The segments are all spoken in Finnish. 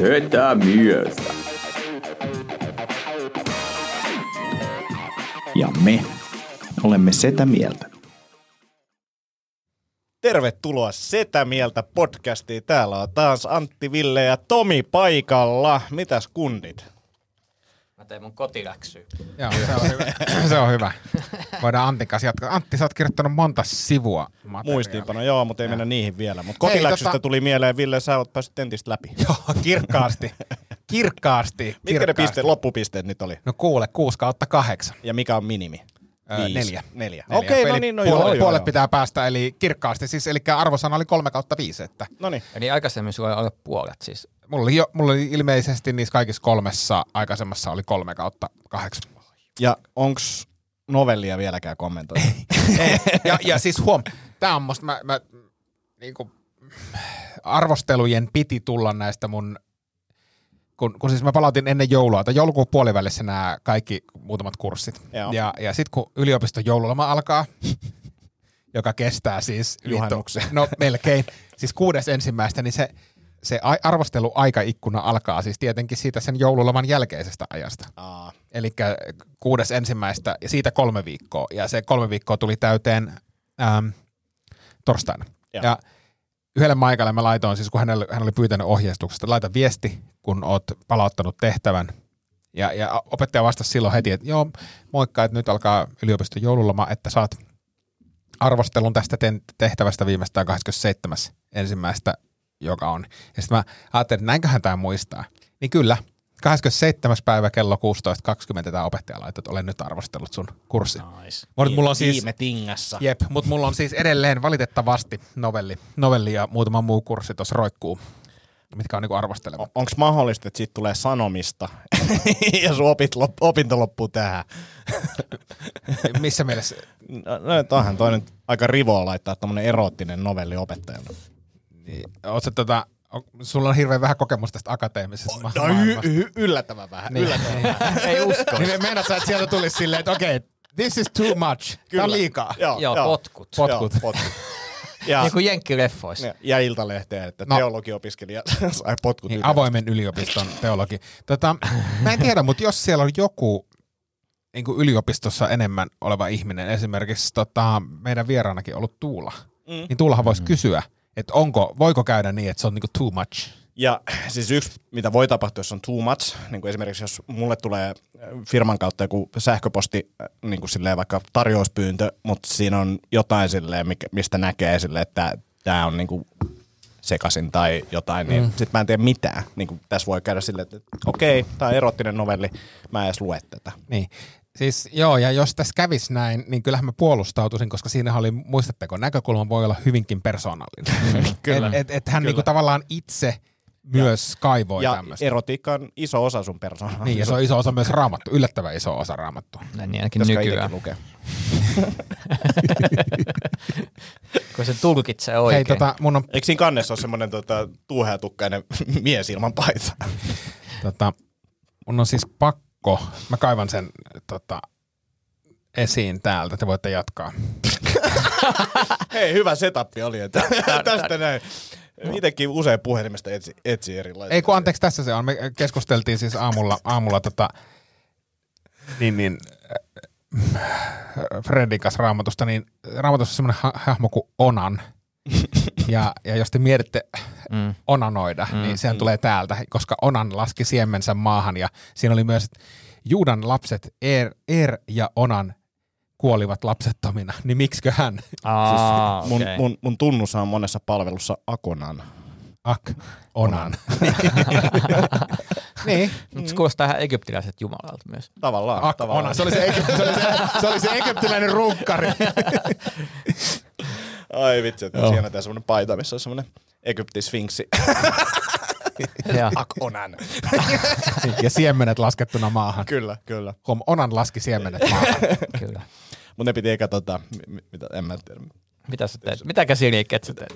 Setä mieltä. Ja me olemme Setä Mieltä. Tervetuloa Setä Mieltä podcastiin. Täällä on taas Antti, Ville ja Tomi paikalla. Mitäs kundit? Mä teen mun kotiläksyä. Joo, se on hyvä. se on hyvä. Voidaan Antin kanssa jatkaa. Antti, sä oot kirjoittanut monta sivua. Muistiinpano, joo, mutta ei mennä niihin vielä. Mutta kotiläksystä tota- tuli mieleen, Ville, sä oot päässyt tentistä läpi. Joo, kirkkaasti. Kirkkaasti. Mitkä ne pisteet, loppupisteet nyt oli? No kuule, 6 kautta 8. Ja mikä on minimi? Öö, Viisi. neljä. Neljä. Neljä. Okei, no Eli niin, no puolet, joo, joo, puolet joo. pitää päästä, eli kirkkaasti. Siis, eli arvosana oli 3 kautta 5. Että No niin. Eli aikaisemmin sulla oli alle puolet siis. mulla, oli jo, mulla oli ilmeisesti niissä kaikissa kolmessa aikaisemmassa oli 3 kautta 8. Ja onks novellia vieläkään kommentoitu? ja, ja siis huom, tää on musta, mä, mä niinku, arvostelujen piti tulla näistä mun, kun, kun siis mä palautin ennen joulua, tai joulukuun puolivälissä nämä kaikki muutamat kurssit. Joo. Ja, ja sitten kun yliopiston joululoma alkaa, joka kestää siis Juhannuksen. No melkein, siis kuudes ensimmäistä, niin se, se ai- arvosteluaikaikkuna alkaa siis tietenkin siitä sen joululoman jälkeisestä ajasta. Eli kuudes ensimmäistä ja siitä kolme viikkoa. Ja se kolme viikkoa tuli täyteen äm, torstaina. Joo. Ja yhdelle maikalle mä laitoin, siis kun hänelle, hän oli pyytänyt ohjeistuksesta, laita viesti, kun oot palauttanut tehtävän. Ja, ja opettaja vastasi silloin heti, että joo, moikka, että nyt alkaa yliopiston joululoma, että saat arvostelun tästä tehtävästä viimeistään 27. ensimmäistä, joka on. Ja sitten mä ajattelin, että näinköhän tämä muistaa. Niin kyllä, 27. päivä kello 16.20 tämä opettaja laittoi, että olen nyt arvostellut sun kurssi. Nice. Mut mulla on siis, viime tingassa. jep, mutta mulla on siis edelleen valitettavasti novelli, novelli ja muutama muu kurssi tuossa roikkuu, mitkä on niinku arvosteleva. O- Onko mahdollista, että siitä tulee sanomista ja sun opit lop- opinto loppuu tähän? Missä mielessä? No, no toi nyt aika rivoa laittaa tämmönen eroottinen novelli opettajalle. Niin, sä tota, on, sulla on hirveän vähän kokemusta tästä akateemisesta ma- No, y- y- yllättävän vähän. Niin, yllättävän vähän. Ei usko. Niin meinaat sä, että sieltä tulisi silleen, että okei, this is too much. Tämä on Kyllä. liikaa. Joo, Joo, potkut. Potkut. Joo, potkut. Ja, Niin kuin jenkkileffoissa. ja, ja Iltalehteen, että No. teologiopiskelija sai potkut Niin, avoimen yliopiston teologi. Tota, mä en tiedä, mutta jos siellä on joku niin kuin yliopistossa enemmän oleva ihminen, esimerkiksi tota, meidän vieraanakin ollut Tuula, mm. niin Tuulahan voisi kysyä, että onko, voiko käydä niin, että se on niin kuin too much? Ja siis yksi, mitä voi tapahtua, jos on too much, niin kuin esimerkiksi jos mulle tulee äh, firman kautta joku sähköposti, äh, niin kuin silleen vaikka tarjouspyyntö, mutta siinä on jotain silleen, mistä näkee silleen, että tämä on niin kuin sekasin tai jotain, niin mm. sit mä en tee mitään. Niin kuin tässä voi käydä silleen, että okei, tämä on erottinen novelli, mä en edes lue tätä. Niin. Siis joo, ja jos tässä kävisi näin, niin kyllähän mä puolustautuisin, koska siinä oli, muistatteko, näkökulma voi olla hyvinkin persoonallinen. Kyllä. Et, et, et hän niinku tavallaan itse myös kaivoi ja tämmöistä. erotiikka on iso osa sun persoonaa. Niin, ja se on iso osa myös raamattu, yllättävän iso osa raamattu. Näin niin ainakin nykyään. lukea? Kun se tulkitsee oikein. Hei, tota, mun on Eikö siinä kannessa ole semmoinen tota, tuuheatukkainen mies ilman paita? Tota, mun on siis pakko, mä kaivan sen tota, esiin täältä, te voitte jatkaa. Hei, hyvä setup oli. Että tästä näin. Itsekin usein puhelimesta etsi, etsi erilaisia. Ei kun anteeksi, tässä se on. Me keskusteltiin siis aamulla, aamulla tota, niin, niin, äh, Fredin kanssa raamatusta, niin raamatussa on semmoinen ha- hahmo kuin Onan. Ja, ja jos te mietitte Mm. onanoida, mm, niin sehän mm. tulee täältä, koska Onan laski siemensä maahan ja siinä oli myös, että Juudan lapset Er, er ja Onan kuolivat lapsettomina, niin miksikö hän? Aa, mun, okei. mun, mun tunnus on monessa palvelussa Akonan. Ak, Onan. niin, Mut se kuulostaa ihan egyptiläiset jumalalta myös. Tavallaan. Ak, tavallaan. Onan. Se oli se, Egypt, se, oli se, se, oli se egyptiläinen runkkari. Ai vitsi, että siinä on semmoinen paita, missä on semmoinen Egyptin sfinksi. Ja. Ak onan. Ja siemenet laskettuna maahan. kyllä, kyllä. Huom, onan laski siemenet maahan. Kyllä. Mutta ne piti eikä tota, mi- mitä, en mä tiedä. Mitä sä teet? Mitä käsiliikkeet sä teet?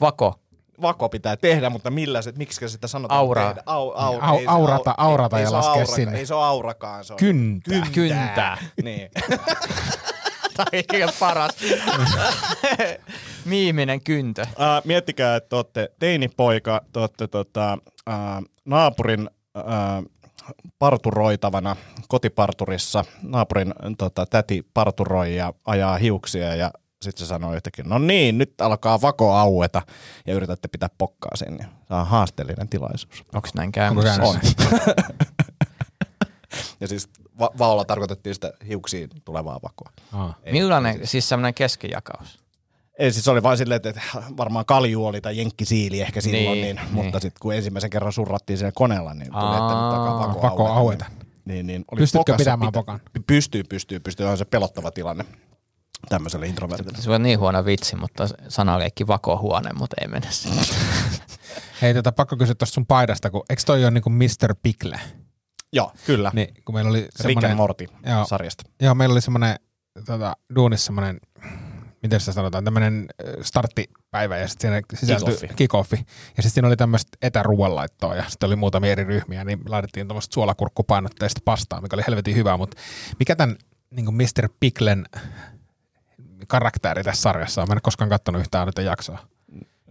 Vako. Vako pitää tehdä, mutta millä se, miksi sitä sanotaan Auraa. tehdä? Au, au, Au- ei se aurata- au- aurata ei, ja ei laskea auraka- sinne. Ei se ole aurakaan, se on Kyntää. Kyntää. Niin. Tai paras. Miiminen kyntö. Uh, miettikää, että te olette teinipoika, te olette tota, uh, naapurin uh, parturoitavana kotiparturissa. Naapurin tota, täti parturoi ja ajaa hiuksia ja sitten se sanoo jotenkin, no niin, nyt alkaa vako aueta ja yritätte pitää pokkaa sen. Ja se on haasteellinen tilaisuus. Onko näin käymässä? käynyt? On. ja siis va- vaolla tarkoitettiin sitä hiuksiin tulevaa vakoa. Aa. Millainen, siis semmoinen keskijakaus? Ei, siis se oli vain silleen, että varmaan kalju oli tai jenkkisiili ehkä silloin, Niin, niin, niin. mutta sitten kun ensimmäisen kerran surrattiin siellä koneella, niin tuli, että nyt alkaa vako, aueta. Niin, niin oli Pystytkö pokassa pitämään pokan? Pystyy, pystyy, pystyy. On se pelottava tilanne tämmöiselle introvertille. Se on niin huono vitsi, mutta sanaleikki vakohuone, mutta ei mennä. Hei, tota, pakko kysyä tuosta sun paidasta, kun eikö toi ole niinku Mr. Pickle? Joo, kyllä. Niin, kun meillä oli Rick and semmoinen... Morty Joo. sarjasta. Joo, meillä oli semmoinen tota, duunissa semmoinen, miten sitä sanotaan, tämmöinen starttipäivä ja sitten siinä sisältyi Kick-offi. kick-offi. Ja sitten siinä oli tämmöistä etäruoanlaittoa ja sitten oli muutamia eri ryhmiä, niin laitettiin tämmöistä suolakurkkupainotteista pastaa, mikä oli helvetin hyvä, mutta mikä tämän niin Mr. Picklen karakteri tässä sarjassa on? Mä en koskaan katsonut yhtään nyt jaksoa.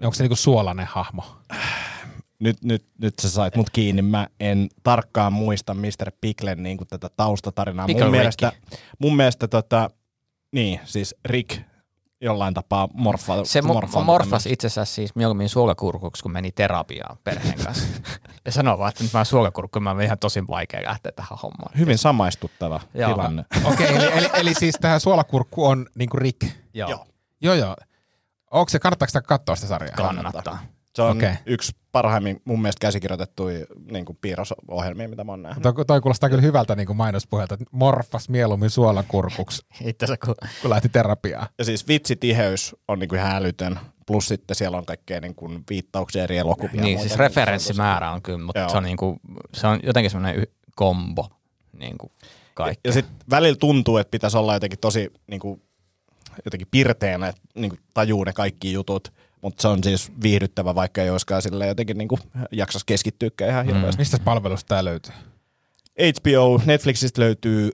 Onko se niinku suolainen hahmo? Nyt, nyt, nyt sä sait mut kiinni. Mä en tarkkaan muista Mr. Picklen niin tätä taustatarinaa. Pickle mun Rick. mielestä, mun mielestä tota, niin, siis Rick jollain tapaa morfa, Se mo- morfaantui morfas tämmöiseksi. itse asiassa siis mieluummin suolakurkuksi, kun meni terapiaan perheen kanssa. ja sanoi vaan, että nyt mä oon suolakurkku, mä oon ihan tosi vaikea lähteä tähän hommaan. Hyvin samaistuttava Joo. tilanne. Okei, okay, eli, eli, eli, siis tähän suolakurkku on niinku Rick. Joo, Joo. Joo, joo. Onko se, kannattaako sitä katsoa sitä sarjaa? kannattaa. Se on okay. yksi parhaimmin mun mielestä käsikirjoitettuja niin kuin piirrosohjelmia, mitä mä oon nähnyt. Toi, toi kuulostaa kyllä hyvältä niin kuin mainospuhelta, että morfas mieluummin suolakurkuksi, Itse asiassa kun kun lähti terapiaan. Ja siis vitsitiheys on niin kuin ihan älytön. Plus sitten siellä on kaikkea niin kuin viittauksia eri elokuvia. ja Niin, siis referenssimäärä on kyllä, mutta Joo. se on, niinku, se on jotenkin semmoinen y- kombo niinku kaikki. Ja sitten välillä tuntuu, että pitäisi olla jotenkin tosi niin kuin, jotenkin pirteänä, että niin kuin tajuu ne kaikki jutut. Mutta se on siis viihdyttävä, vaikka ei olisikaan sille jotenkin niin kuin, jaksas keskittyäkään ihan hirveästi. Mistä palvelusta tämä löytyy? HBO, Netflixistä löytyy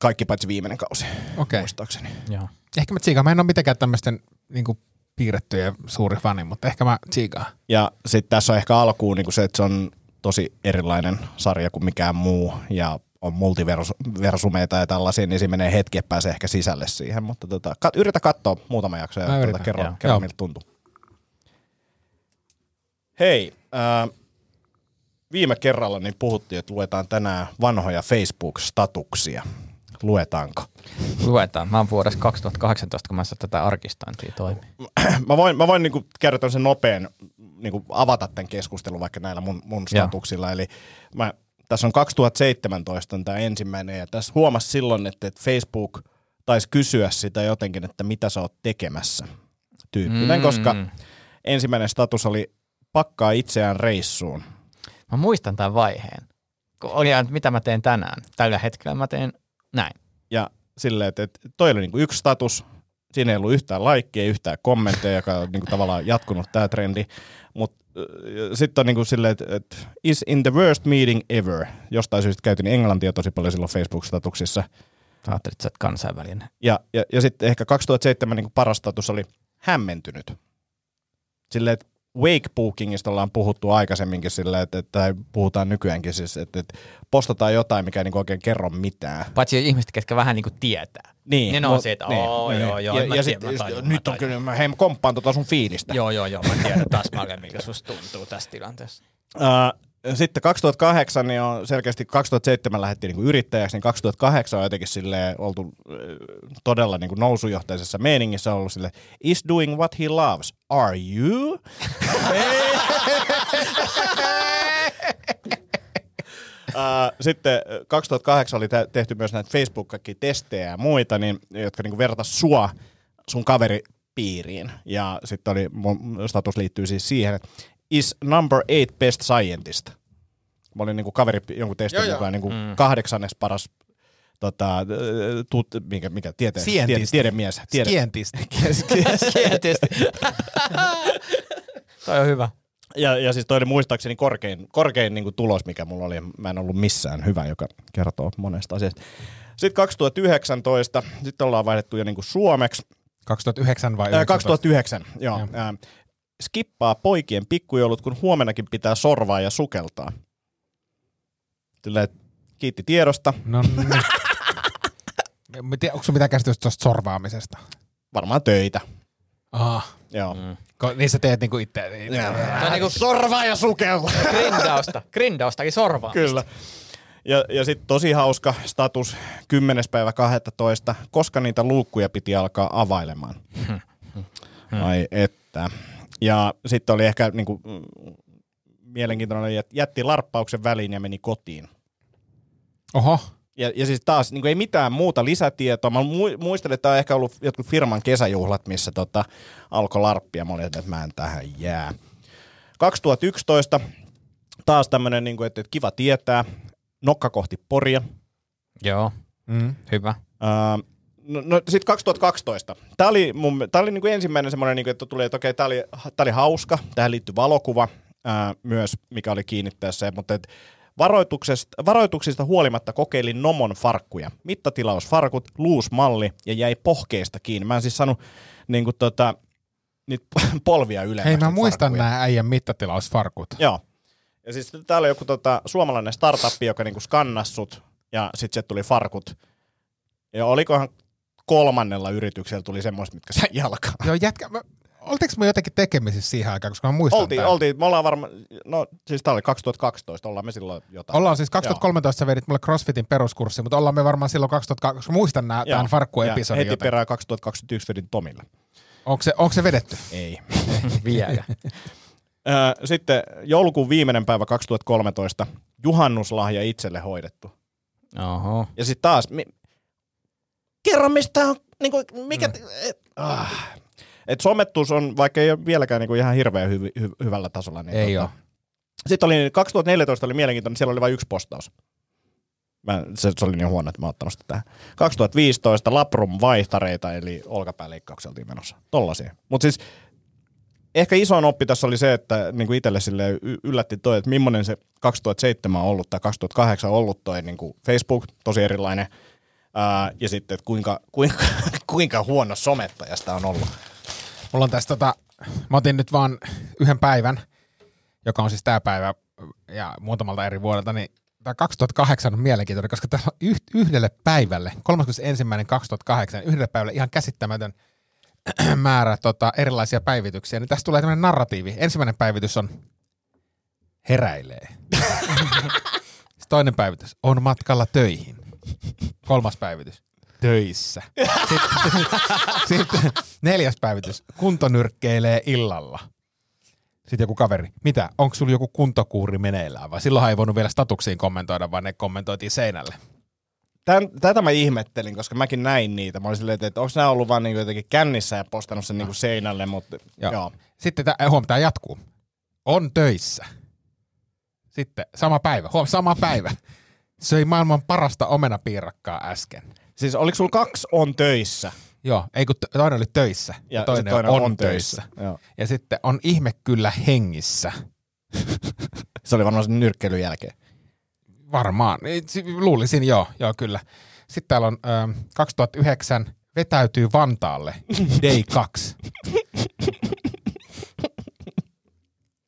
kaikki paitsi viimeinen kausi, Okei. muistaakseni. Joo. Ehkä mä tsiikaan. Mä en ole mitenkään tämmöisten niin kuin piirrettyjen suuri fani, mutta ehkä mä tsiikaan. Ja sitten tässä on ehkä alkuun niin se, että se on tosi erilainen sarja kuin mikään muu ja on multiversumeita ja tällaisia, niin siinä menee hetki, että pääsee ehkä sisälle siihen, mutta tota, kat, yritä katsoa muutama jakso ja Mä yritän. kerro, Joo. kerro Joo. miltä tuntuu. Hei, ää, viime kerralla niin puhuttiin, että luetaan tänään vanhoja Facebook-statuksia. Luetaanko? Luetaan. Mä oon vuodessa 2018, kun mä saan tätä arkistointia toimia. mä voin, mä voin niinku kertoa sen nopean, niinku avata tämän keskustelun vaikka näillä mun, mun Joo. statuksilla. Eli mä, tässä on 2017 on tämä ensimmäinen ja tässä huomasi silloin, että, että Facebook taisi kysyä sitä jotenkin, että mitä sä oot tekemässä tyyppinen, mm. koska ensimmäinen status oli pakkaa itseään reissuun. Mä muistan tämän vaiheen. Kun oli että mitä mä teen tänään. Tällä hetkellä mä teen näin. Ja silleen, että, että toi oli niinku yksi status, siinä ei ollut yhtään laikkia, yhtään kommentteja, joka on niinku tavallaan jatkunut tämä trendi. Mutta sitten on niinku silleen, että, että is in the worst meeting ever. Jostain syystä käytin englantia tosi paljon silloin Facebook-statuksissa. Ajattelit, että sä kansainvälinen. Ja, ja, ja sitten ehkä 2007 niinku paras status oli hämmentynyt. Silleen, että wakebookingista ollaan puhuttu aikaisemminkin silleen, että, että puhutaan nykyäänkin siis, että, että postataan jotain, mikä ei niinku oikein kerro mitään. Paitsi ihmiset, ketkä vähän niinku tietää. Niin, Niin ne on se, että oo, joo, joo, Ja, mä ja tiedän, sit, mä just, tajun, mä nyt on kyllä, mä hei, mä komppaan tota sun fiilistä. Joo, joo, joo. Mä tiedän täsmälleen, miltä susta tuntuu tässä tilanteessa. Uh, sitten 2008 niin on selkeästi, 2007 lähdettiin niinku yrittäjäksi, niin 2008 on jotenkin silleen oltu äh, todella niinku nousujohteisessa meiningissä ollut sille is doing what he loves. Are you? Uh, sitten äh, 2008 oli tä- tehty myös näitä Facebook-testejä ja muita, niin, jotka niinku vertas sua sun kaveri piiriin. Ja sitten oli, mun status liittyy siis siihen, että is number eight best scientist. Mä olin niinku kaveri jonkun testin Joo, joo. mukaan niinku mm. kahdeksannes paras tota, tut, mikä, mikä tiete, tiede, tiedemies. Tiede, Skientisti. Tietysti. Toi on hyvä. Ja, ja siis toi oli muistaakseni korkein, korkein niin tulos, mikä mulla oli. Mä en ollut missään hyvä, joka kertoo monesta asiasta. Sitten 2019, sitten ollaan vaihdettu jo niin kuin suomeksi. 2009 vai Ää, 19? 2009, joo. Ää, skippaa poikien pikkujoulut, kun huomenakin pitää sorvaa ja sukeltaa. Että kiitti tiedosta. No niin. Onko mitään käsitystä tuosta sorvaamisesta? Varmaan töitä. Aha. Joo. Mm. Ko, niin sä teet niinku itse. Niin, niinku Sorvaa ja sukella. grindausta. Grindaustakin sorvaa. Kyllä. Ja, ja sitten tosi hauska status 10. päivä 12. Koska niitä luukkuja piti alkaa availemaan. Ai että. Ja sitten oli ehkä niinku, mm, mielenkiintoinen, että jätti larppauksen väliin ja meni kotiin. Oho. Ja, ja siis taas niin ei mitään muuta lisätietoa. Mä mu- muistelen, että tämä on ehkä ollut jotkut firman kesäjuhlat, missä tota, alkoi larppia. Mä olin, että mä en tähän jää. 2011 taas tämmöinen, niin kuin, että, että kiva tietää. Nokka kohti Poria. Joo, Mm. hyvä. Uh, no, no sitten 2012. Tämä oli, mun, tää oli niinku ensimmäinen semmoinen, niinku, että tuli, että okei, tämä oli, tää oli hauska. Tähän liittyy valokuva ää, myös, mikä oli kiinnittäessä. Mutta et varoituksesta, varoituksista huolimatta kokeilin Nomon farkkuja. Mittatilausfarkut, luusmalli ja jäi pohkeesta kiinni. Mä en siis saanut niinku, tota, niitä polvia ylemmäs. Hei, mä muistan farkkuja. nämä äijän mittatilausfarkut. Joo. Ja siis täällä on joku tota, suomalainen startup, joka niinku skannasi sut, ja sitten se tuli farkut. Ja olikohan kolmannella yrityksellä tuli semmoista, mitkä sai jalkaan. Joo, jätkä, mä, oltiinko me jotenkin tekemisissä siihen aikaan, koska mä muistan Oltiin, tää. oltiin, me ollaan varmaan, no siis tää oli 2012, ollaan me silloin jotain. Ollaan siis 2013 sä vedit mulle CrossFitin peruskurssi, mutta ollaan me varmaan silloin 2002, koska muistan nää, Joo. tämän farkkuepisodin. Heti joten- perään 2021 vedin Tomille. Onko se, onko se vedetty? Ei. Vielä. Sitten joulukuun viimeinen päivä 2013, juhannuslahja itselle hoidettu. Oho. Ja sitten taas, kerro mistä on, niinku, mikä, mm. et, ah. et somettuus on, vaikka ei ole vieläkään niinku ihan hirveän hy- hy- hyvällä tasolla. Niin Ei tota. oo. Sitten oli, 2014 oli mielenkiintoinen, siellä oli vain yksi postaus. Mä, se, se oli niin huono, että mä oon ottanut sitä tähän. 2015 Labrum vaihtareita, eli olkapääleikkaukseltiin menossa. Tollasia. Mutta siis ehkä isoin oppi tässä oli se, että niin kuin itselle sille yllätti toi, että millainen se 2007 on ollut tai 2008 on ollut toi niin kuin Facebook, tosi erilainen. Ää, ja sitten, että kuinka, kuinka, kuinka huono somettajasta on ollut. Mulla on tässä tota, mä otin nyt vaan yhden päivän, joka on siis tämä päivä ja muutamalta eri vuodelta, niin tämä 2008 on mielenkiintoinen, koska tämä on yh- yhdelle päivälle, 31.2008, yhdelle päivälle ihan käsittämätön määrä tota, erilaisia päivityksiä. Niin tästä tulee tämmöinen narratiivi. Ensimmäinen päivitys on heräilee. Sitten toinen päivitys on matkalla töihin. Kolmas päivitys töissä. Sitten, sitten neljäs päivitys kuntonyrkkeilee illalla. Sitten joku kaveri, mitä, onko sulla joku kuntokuuri meneillään? Vai silloinhan ei voinut vielä statuksiin kommentoida, vaan ne kommentoitiin seinälle. Tän, tätä mä ihmettelin, koska mäkin näin niitä. Mä olin silleen, että onko nämä ollut vaan niin jotenkin kännissä ja postannut sen niin seinälle, mutta Joo. joo. Sitten tämä, huom, tämä jatkuu. On töissä. Sitten sama päivä, huom, sama päivä. Söi maailman parasta omenapiirakkaa äsken. Siis oliko sulla kaksi on töissä? Joo, ei kun to- toinen oli töissä ja, Ja toinen, toinen on, on töissä. töissä. Joo. Ja sitten on ihme kyllä hengissä. Se oli varmaan sen nyrkkeilyn jälkeen. Varmaan. Si- Luulisin, joo, joo kyllä. Sitten täällä on ähm, 2009 vetäytyy Vantaalle, day 2.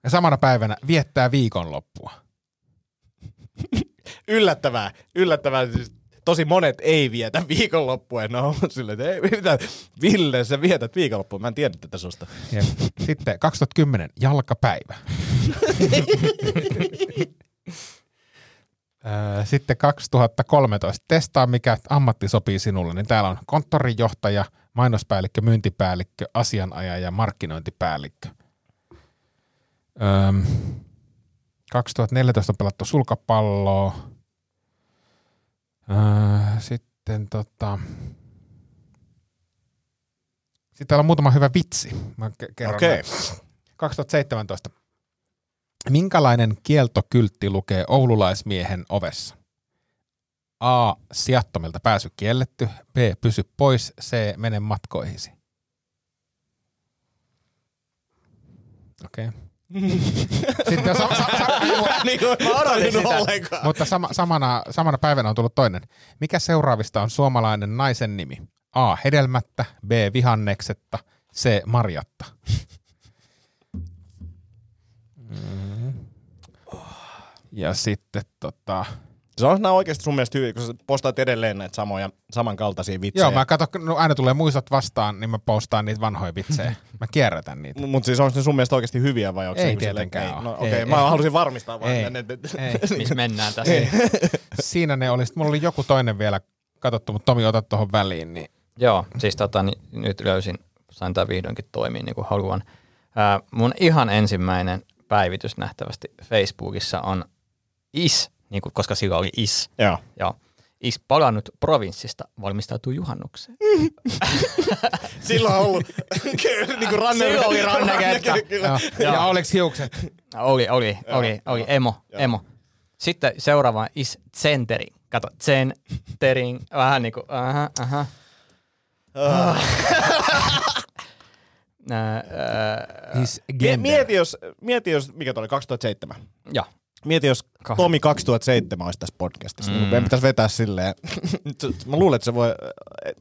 Ja samana päivänä viettää viikonloppua. Yllättävää, yllättävää. Siis tosi monet ei vietä viikonloppua. No, silleen, että ei, mitä, Ville, sä vietät viikonloppua. Mä en tiedä tätä susta. Ja sitten 2010 jalkapäivä. Sitten 2013 testaa, mikä ammatti sopii sinulle. Niin täällä on konttorijohtaja, mainospäällikkö, myyntipäällikkö, asianajaja, markkinointipäällikkö. Öm, 2014 on pelattu sulkapalloa. Öö, sitten tota, Sitten täällä on muutama hyvä vitsi. Mä ke- kerron näin. 2017. Minkälainen kieltokyltti lukee oululaismiehen ovessa? A. Sijattomilta pääsy kielletty. B. Pysy pois. C. Mene matkoihisi. Okei. Okay. Sitten sa- sa- sa- niin kuin, ollenkaan. mutta sama, samana, samana päivänä on tullut toinen. Mikä seuraavista on suomalainen naisen nimi? A. Hedelmättä. B. Vihanneksetta. C. Marjatta. Mm. Ja sitten tota... Se on nämä oikeasti sun mielestä hyviä, kun sä postaat edelleen näitä samoja, samankaltaisia vitsejä. Joo, mä katson, kun no aina tulee muistot vastaan, niin mä postaan niitä vanhoja vitsejä. Mä kierrätän niitä. Mutta siis onko ne sun mielestä oikeasti hyviä vai onko Ei se niinku tietenkään oo. No Ei, okei, okay, mä ei. halusin varmistaa vaan. Ei. Ei. Missä mennään tässä? Siinä ne oli. Sitten mulla oli joku toinen vielä katsottu, mutta Tomi, ota tuohon väliin. Niin Joo, siis tota, niin, nyt löysin, sain tämä vihdoinkin toimia niin kuin haluan. Ää, mun ihan ensimmäinen päivitys nähtävästi Facebookissa on is, niin kuin, koska silloin oli is. Joo. Joo. Is palannut provinssista, valmistautuu juhannukseen. Silloin on ollut niinku ranne. Silloin oli ranneketta. Kyllä. ja, ja oliks hiukset? Oli, oli, Joo, oli, oli, emo, joo. emo. Sitten seuraava is centering. Kato, centering, vähän niin kuin, aha, aha. Nää, ää, His Mie- gender. Mieti jos, mieti jos, mikä toi oli, 2007. Joo. Mieti jos Kah- Tomi 2007 olisi tässä podcastissa. Mm. Mm. Niin meidän pitäisi vetää silleen. mä luulen, että se voi,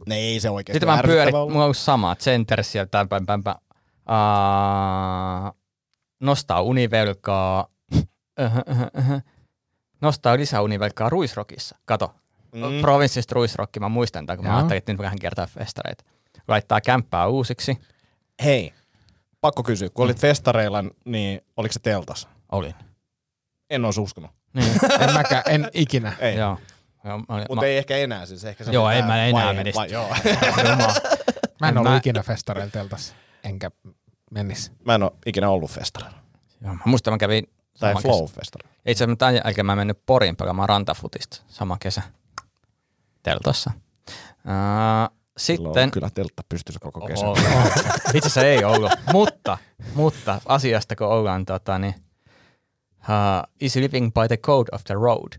ne ei se oikeasti Sitten mä pyörit, mulla on sama, center sieltä, päin, päin, päin. Uh, nostaa univelkaa, nostaa lisää univelkaa Ruisrokissa. Kato, Mm. provinssista Ruisrokki, mä muistan tämän, kun mä Joo. ajattelin, että nyt vähän kertaa festareita. Laittaa kämppää uusiksi. Hei, pakko kysyä. Kun olit festareilla, niin oliko se teltas? Olin. En olisi uskonut. Niin, En mäkään, en ikinä. Ei. joo. joo mä, olin- Mutta ei ehkä enää siis. Ehkä se Joo, ei mä enää menisi. Joo. Mä en En ollut mä- ikinä festareilla teltassa. Enkä menisi. mä en ole ikinä ollut festareilla. Joo, mä muistan, mä kävin Tai flow festareilla. Itse asiassa tämän jälkeen mä mennyt Poriin pelaamaan rantafutista sama kesä teltassa. Uh, Silloin sitten, kyllä teltta pystyisi koko kesän. Itse asiassa ei ollut, mutta, mutta asiasta kun ollaan tota, niin, uh, is living by the code of the road.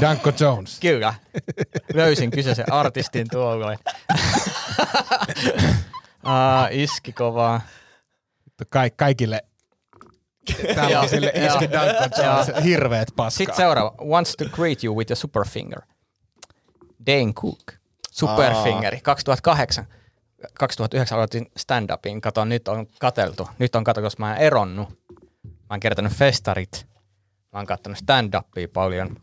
Danko Jones. Kyllä, löysin kyseisen artistin tuolloin. uh, iski kovaa. Ka- kaikille Täällä on sille Joo. iski Danko Jones. Hirveet paskaa. Sitten seuraava. Wants to greet you with a superfinger. Dane Cook. Superfingeri. 2008. 2009 aloitin stand-upin. Kato, nyt on kateltu. Nyt on kato, koska mä oon eronnut. Mä oon kertonut festarit. Mä oon kattonut stand-upia paljon.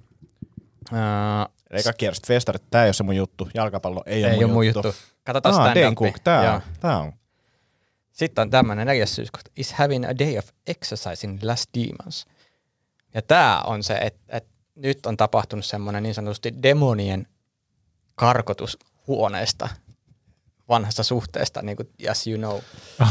Uh, Eikä kierrosta festarit. Tää ei ole se mun juttu. Jalkapallo ei, ei ole ole mun juttu. Katsotaan Ah, stand-upia. Dan Cook. Tää, tää on. Sitten on tämmöinen neljäs syyskohta. Is having a day of exercise in last demons. Ja tämä on se, että et nyt on tapahtunut semmoinen niin sanotusti demonien karkotus huoneesta, vanhasta suhteesta, niin kuin yes you know.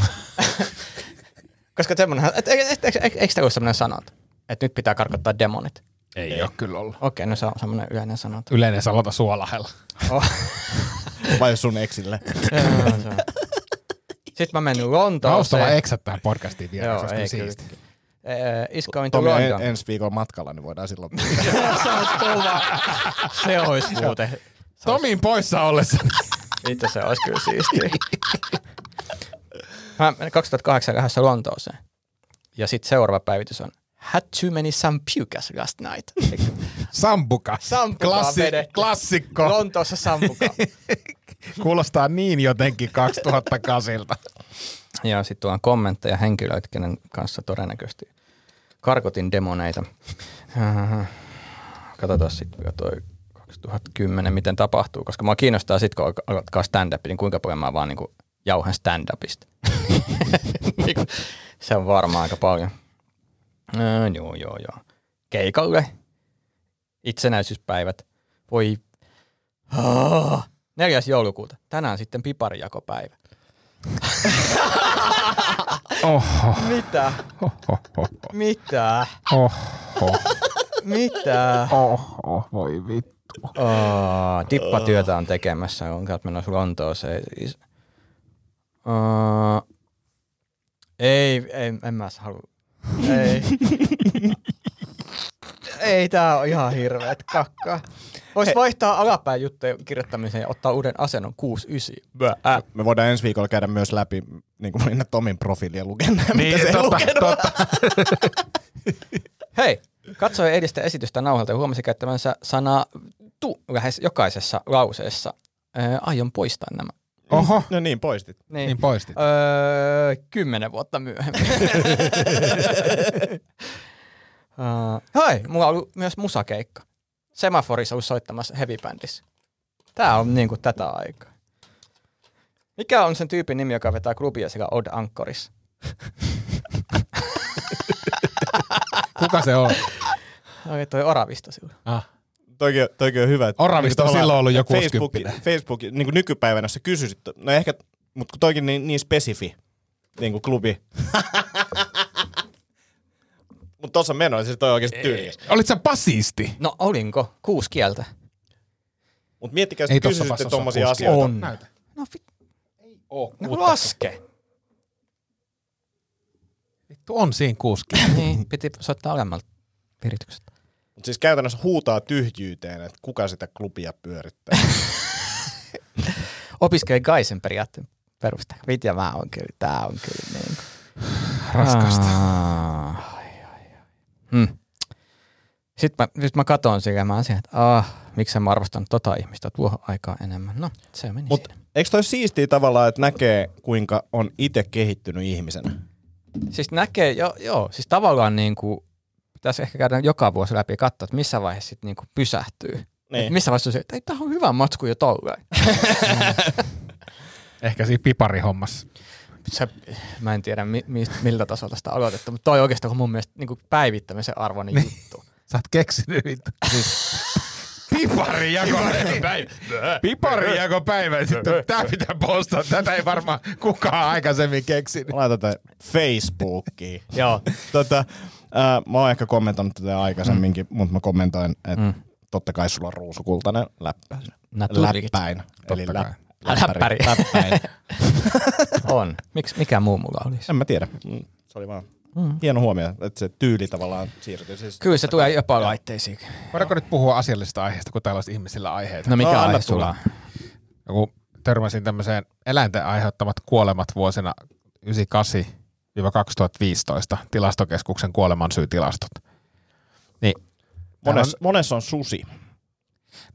Koska semmoinen, et, et, et, et, et, eikö tämä ole semmoinen sanonta, että nyt pitää karkottaa demonit? Ei ole kyllä ollut. Okei, no se on semmoinen yleinen sanonta. Yleinen salota suolahella. Oh. Vai sun eksille. Se on. Sitten mä menin Lontooseen. Haustava eksät tähän podcastiin vielä. Joo, se ei. Uh, is going to Tomi on London. en, ensi viikolla matkalla, niin voidaan silloin... Se olisi muuten. Tomin poissa ollessa. Itse se olisi kyllä siistiä. Mä menin 2008 lähdössä Lontooseen. Ja sitten seuraava päivitys on Had too many sampukas last night. Sambuka. Sambukaa Klassi, vedetty. klassikko. Lontoossa sampuka. Kuulostaa niin jotenkin 2008. ja sitten tuon kommentteja henkilöitä, kenen kanssa todennäköisesti karkotin demoneita. Katsotaan sitten vielä toi 2010, miten tapahtuu, koska mua kiinnostaa sitten, kun alkaa stand-up, niin kuinka paljon mä vaan niinku jauhan stand-upista. Niinku, se on varmaan aika paljon. Öö, joo, joo, joo. Keikalle. Itsenäisyyspäivät. Voi. Oh. 4. joulukuuta. Tänään sitten piparijakopäivä. Oho, Mitä? oho, Mitä? oho, Mitä? oho, voi vittu. Oh, tippatyötä on tekemässä, on menossa Lontooseen. Uh, ei, ei, en mä halua. Ei. ei, tää on ihan hirveet kakkaa. Vois vaihtaa alapäin juttujen kirjoittamiseen ja ottaa uuden asennon 69. Bää. Me voidaan ensi viikolla käydä myös läpi niin kuin mennä Tomin profiilia lukemaan, mitä se totta, totta. Hei, katsoin edistä esitystä nauhalta ja huomasin käyttämänsä sanaa tu lähes jokaisessa lauseessa. Ää, aion poistaa nämä. Oho, No niin, poistit. Niin. niin poistit. Öö, kymmenen vuotta myöhemmin. uh, hei, mulla on ollut myös musakeikka. Semaforissa ollut soittamassa heavy bandissä. Tää on niinku tätä aikaa. Mikä on sen tyypin nimi, joka vetää klubia siellä Odd Anchorissa? Kuka se on? Oli toi Oravisto silloin. Ah. Toikin, on- toikin on hyvä. että Oravista on tavallaan silloin ollut joku Facebook, 60. Facebook niin kuin nykypäivänä, jos sä kysyisit, no ehkä, mutta kun toikin niin, niin spesifi, niin kuin klubi. mutta tuossa meno, siis toi on oikeasti tyylikäs. Olit sä basisti? No olinko? Kuusi kieltä. Mutta miettikää, jos Ei Ei kysyisitte kuusi asioita. On. Näytä. No, vi- Oh, no laske. Vittu on siinä kuuski. niin, piti soittaa alemmalta virityksestä. Mut siis käytännössä huutaa tyhjyyteen, että kuka sitä klubia pyörittää. Opiskelin Gaisen periaatteen perusta. Vitja mä on kyllä, tää on kyllä niin. Raskasta. Ai, ai, ai. Hmm. Sitten mä, sit mä katon siihen ja mä asian, että ah, miksi mä arvostan tota ihmistä tuohon aikaan enemmän. No, se meni Mutta eikö toi siistiä tavallaan, että näkee, kuinka on itse kehittynyt ihmisenä? Siis näkee, jo, joo, siis tavallaan niin kuin, pitäisi ehkä käydä joka vuosi läpi ja katsoa, että missä vaiheessa sitten niin kuin pysähtyy. Niin. Missä vaiheessa on se, että ei, tämä on hyvä matsku jo tolleen. Ehkä siinä piparihommassa. se, mä en tiedä mi, mi, miltä tasolta sitä aloitettu, mutta toi oikeastaan on mun mielestä niin kuin päivittämisen arvoinen Niin. juttu. Sä oot keksinyt vittu. Pipari jako päivä. Pipari jako päivä. Sitten tää pitää postaa. Tätä ei varmaan kukaan aikaisemmin keksinyt. Mä laitan tätä Facebookiin. Joo. tota, ää, mä oon ehkä kommentoinut tätä aikaisemminkin, mm. mutta mä kommentoin, että mm. totta kai sulla on ruusukultainen läppä. Läppäin. Eli kai. Läppäri. Läppäin. On. Miks, mikä muu mulla olisi? en mä tiedä. Mm, Se oli vaan mm. hieno huomio, että se tyyli tavallaan siirtyy. Siis Kyllä se tulee jopa laitteisiin. Voidaanko nyt puhua asiallisesta aiheesta, kun täällä olisi ihmisillä aiheita? No mikä No, aihe sulla on? Joku törmäsin tämmöiseen eläinten aiheuttamat kuolemat vuosina 98-2015 tilastokeskuksen kuolemansyytilastot. Niin, monessa, monessa on susi.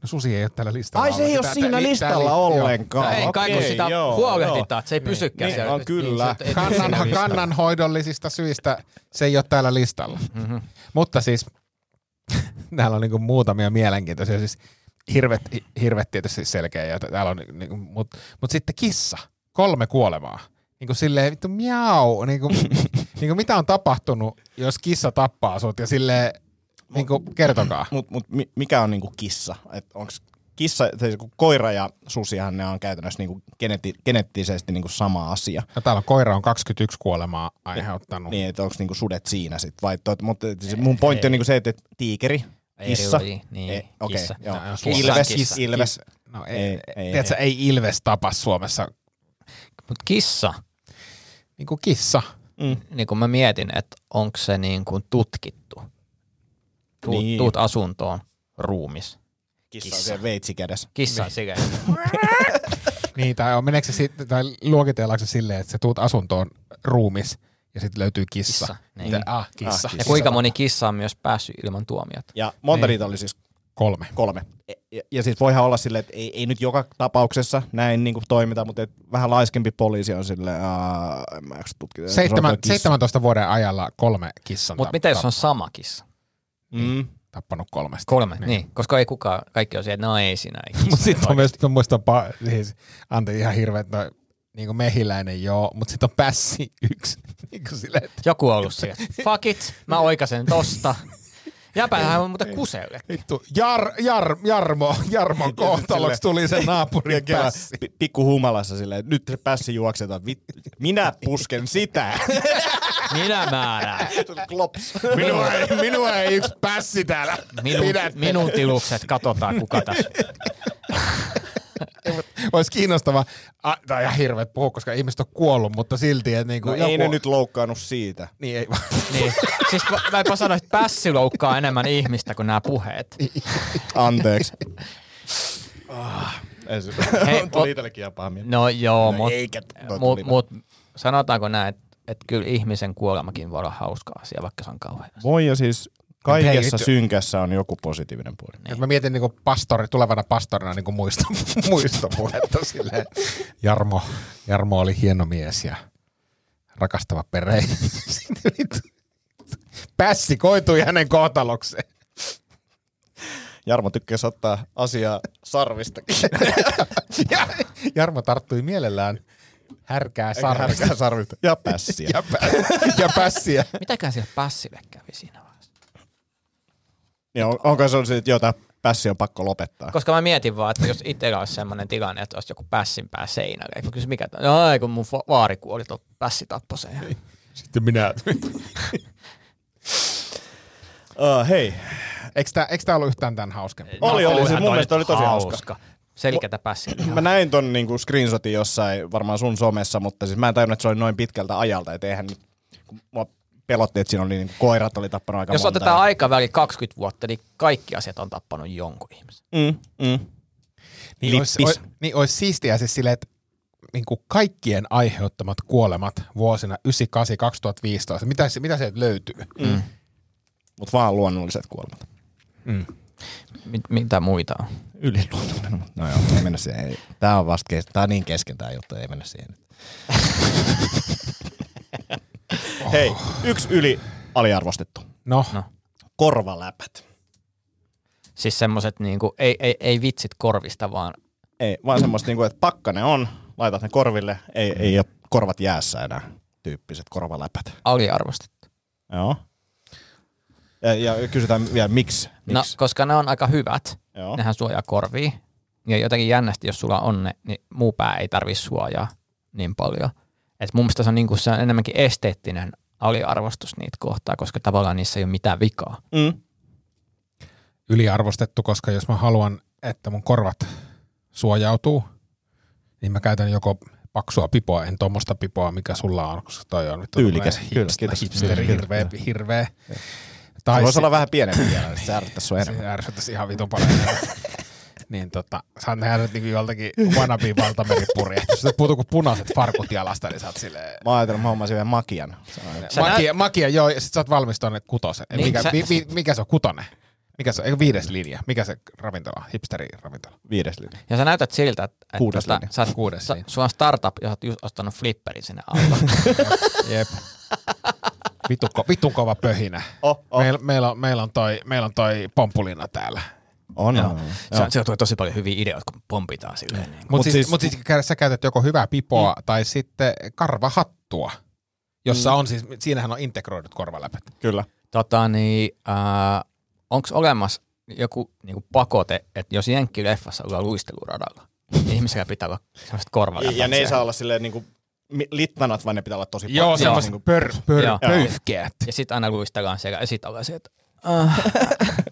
no susi ei ole tällä listalla. Ai se ei ole Tää- siinä tää- listalla tää- joo. ollenkaan. Ei kai kun sitä joo, huolehditaan, että se ei pysykään Niin, siellä. on kyllä. se- ei- Kannan, kannanhoidollisista syistä se ei ole täällä listalla. Mm-hmm. Mutta siis täällä on niinku muutamia mielenkiintoisia. Siis hirvet, hirvet tietysti selkeä, ja täällä on niinku, mutta mut sitten kissa. Kolme kuolemaa. Niinku silleen vittu miau. Niinku, niinku mitä on tapahtunut, jos kissa tappaa sut ja silleen, niinku kertokaa. Mut, mut mi- mikä on niinku kissa? Et onks kissa, siis kun koira ja susihan ne on käytännössä niinku geneti- geneettisesti niinku sama asia. No täällä koira on 21 kuolemaa aiheuttanut. Niin, että onko niinku sudet siinä sit vai tot, mutta siis mun pointti on niinku se, että et tiikeri, kissa, niin, ei, okei, kissa. joo. No, kissa, ilves, kissa. ilves, No ei, Ei, ei, ei, tiedätkö, ei. Ilves tapa Suomessa Mut kissa, niin kuin kissa. niin kun mä mietin, että onko se niin kuin tutkittu. Tuut, Niin. tuut asuntoon ruumis. kissa, Kissa. on siellä veitsi kädessä. Kissa niin. Niin, tai on, meneekö se sit, tai luokitellaanko se silleen, että se tuut asuntoon ruumis ja sitten löytyy kissa. Kissa, niin. Mitä- Ah, kissa. Ah, Ja kuinka moni kissa on myös päässyt ilman tuomiota? Ja monta Niin. niitä oli siis Kolme. kolme. Ja, ja, ja siis voihan olla silleen, että ei, ei nyt joka tapauksessa näin niin kuin toimita, mutta et vähän laiskempi poliisi on silleen, "Aa, en mä jaksa tutkia. Se on Seitsemän, kissa." 17 vuoden ajalla kolme kissan Mutta mitä jos on sama kissa? Mm. tappanut kolmesta. Kolme, niin. niin. Koska ei kukaan, kaikki on siellä, että no ei sinä. Mutta sitten on myös, mä muistan, pa- siis, anteeksi ihan hirveet, no, niin kuin mehiläinen joo, mutta sitten on pässi yksi. niin kuin silleen, että Joku on ollut siellä. Fuck it, mä oikaisen tosta. Jäpähän on muuten kuselle. Vittu, Jar, Jar, Jarmo, Jarmo kohtaloksi tuli se naapurin pässi. pi- pikku humalassa silleen, että nyt se pässi juoksetaan. Vittu, minä pusken sitä. Minä määrään. Klops. Minua ei, minua ei yksi pässi täällä. Minun, minun tilukset, katsotaan kuka tässä. Olisi kiinnostava, tai ihan hirveet puhua, koska ihmiset on kuollut, mutta silti, että niinku No joku... ei ne nyt loukkaannut siitä. Niin ei vaan. Niin. Siis mä- jopa sanoin, että pässi loukkaa enemmän ihmistä kuin nämä puheet. Anteeksi. Ah, ei se- Hei, Tuli itsellekin. No joo, No mutta mut, mut, sanotaanko näin, että et kyllä ihmisen kuolemakin voi olla hauska asia, vaikka se on kauhean. Voi ja siis kaikessa Hei, synkässä on joku positiivinen puoli. Niin. Mä mietin niinku pastori, tulevana pastorina niinku muisto, muistopuhetta silleen. Jarmo, Jarmo oli hieno mies ja rakastava perhe. Pässi koitui hänen kohtalokseen. Jarmo tykkäisi ottaa asiaa sarvistakin. Ja Jarmo tarttui mielellään härkää sarvesta Härkää sarvista. Ja pässiä. ja, pä- ja pässiä. Mitäkään sille pässille kävi siinä vaiheessa? Niin on, onko se on se, että jota pässi on pakko lopettaa? Koska mä mietin vaan, että jos itsellä olisi semmoinen tilanne, että olisi joku pässin pää seinällä, eikö kysy mikä, no ei kun mun va- vaari kuoli, tuo pässi tappoi sen. Sitten minä. Uh, hei, Eikö tää, eikö tää ollut yhtään tämän hauskampi? Oli, oli. Olihan Se mun mielestä oli tosi hauska. hauska. Selikätä pässi. mä näin ton niinku screenshotin jossain varmaan sun somessa, mutta siis mä en tajunnut, että se oli noin pitkältä ajalta, että eihän nyt, kun mua pelotti, että siinä oli niinku, koirat oli tappanut aika Jos monta. otetaan aikaväli 20 vuotta, niin kaikki asiat on tappanut jonkun ihmisen. Mm, mm. Niin olisi, Lippis. olisi, niin olisi siistiä siis silleen, että niin kuin kaikkien aiheuttamat kuolemat vuosina 98-2015, mitä, se- mitä sieltä löytyy? Mm. Mutta vaan luonnolliset kuolemat. Mit, mitä muita on? Yliluonnollinen. No joo, ei mennä siihen. Tää on vasta kes- tää on niin kesken tää juttu, ei mennä siihen. Hei, yksi yli aliarvostettu. No, No. Korvaläpät. Siis semmoset niinku, ei, ei, ei vitsit korvista, vaan Ei, vaan semmoista niinku, että pakkanen on, laitat ne korville, ei, ei ole korvat jäässä enää tyyppiset korvaläpät. aliarvostettu. Joo. Ja, ja kysytään vielä, miksi? No, miksi? koska ne on aika hyvät. Joo. Nehän suojaa korvia. Ja jotenkin jännästi, jos sulla on ne, niin muu pää ei tarvi suojaa niin paljon. Et mun mielestä se on, niinku, se on enemmänkin esteettinen aliarvostus niitä kohtaa, koska tavallaan niissä ei ole mitään vikaa. Mm. yliarvostettu, koska jos mä haluan, että mun korvat suojautuu, niin mä käytän joko paksua pipoa, en tuommoista pipoa, mikä sulla on, koska toi on nyt Tyylikäs. hipster, hipsteri, hirveä, hirveä. Se Tai voisi se, olla vähän pienempi vielä, niin se ärsyttäisi sua enemmän. se ärsyttäisi ihan vitun paljon. niin tota, saat nähdä nyt niinku joltakin wannabe valtameripurjehtus. Sitten puutuu kuin punaiset farkut jalasta, niin sä oot silleen... Mä oon ajatellut, että mä hommasin vielä makian. Että Sä Makia, makia, joo, ja sit sä oot valmis tonne kutosen. Niin, mikä, sä- mi, mi, mikä se on, kutonen? Mikä se on, viides linja? Mikä se ravintola? Hipsteri ravintola. Viides linja. Ja sä näytät siltä, että, että Kuudes tota, linja. sä, oot- Kuudes sä, linja. sulla on startup, ja sä oot just ostanut flipperin sinne alle. Jep. Vitu, ko, vitu kova pöhinä. Oh, oh. Meillä meil on, meil on, toi, meil on toi pompulina täällä. On, Joo. on, on. Se, se tulee tosi paljon hyviä ideoita, kun pompitaan silleen. Niin. Mutta Mut siis, siis- siis, mut siis sä käytät joko hyvää pipoa mm. tai sitten karvahattua, jossa mm. on siis, siinähän on integroidut korvaläpät. Kyllä. Tota niin, äh, onko olemassa joku niinku pakote, että jos jenkkileffassa ollaan luisteluradalla, niin ihmisellä pitää olla semmoiset korvaläpät. Ja ne ei saa olla silleen niinku littanat, vaan ne pitää olla tosi Joo, paljon. semmoiset Niinku- pör, pör, Joo. pöyhkeät. Ja sitten aina luistellaan siellä ja sitten ollaan se, että äh,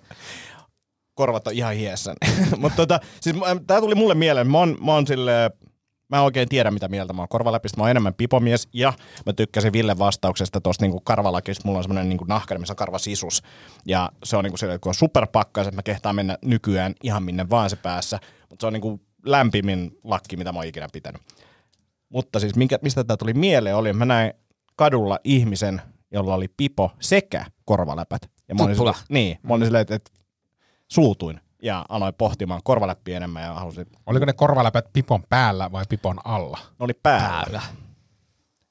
korvat on ihan hiessä. Mutta tota, siis tämä tuli mulle mieleen. Mä oon, mä oon sille, mä en oikein tiedä mitä mieltä mä oon korvaläpistä. Mä oon enemmän pipomies ja mä tykkäsin Ville vastauksesta tuosta niinku karvalakista. Mulla on semmoinen niinku nahkari, missä on karvasisus. Ja se on niinku sille, että kun on superpakkas, että mä kehtaan mennä nykyään ihan minne vaan se päässä. Mutta se on niinku lämpimin lakki, mitä mä oon ikinä pitänyt. Mutta siis minkä, mistä tämä tuli mieleen oli, mä näin kadulla ihmisen, jolla oli pipo sekä korvaläpät. Ja mä olin Tuppula. sille- niin, mä olin silleen, että, että suutuin ja aloin pohtimaan korvaläppiä enemmän ja halusin, Oliko ne korvaläpät pipon päällä vai pipon alla? ne oli päällä. päällä.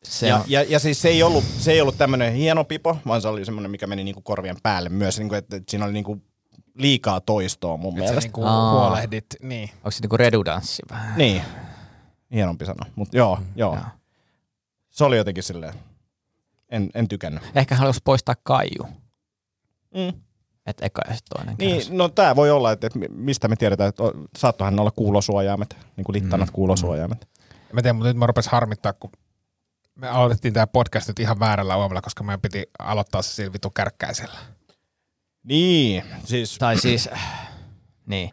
Se Ja, on, ja, ja, siis se ei ollut, se ei ollut tämmöinen hieno pipo, vaan se oli semmoinen, mikä meni niinku korvien päälle myös, niinku, että, että siinä oli niinku liikaa toistoa mun sä mielestä. niinku Aa. huolehdit, niin. onko se niinku redundanssi vähän? Niin, hienompi sana, mutta joo, joo. Joo. Se oli jotenkin silleen, en, en tykännyt. Ehkä haluaisi poistaa kaiju. Mm. Että eka ja sitten toinen kerros. Niin, no tämä voi olla, että, että mistä me tiedetään, että saattohan olla kuulosuojaimet, niin kuin littanat mm. kuulosuojaimet. Mä tiedän, mutta nyt mä rupes harmittaa, kun me aloitettiin tämä podcast nyt ihan väärällä aamulla, koska meidän piti aloittaa se sillä vitu kärkkäisellä. Niin, siis Tai siis, niin.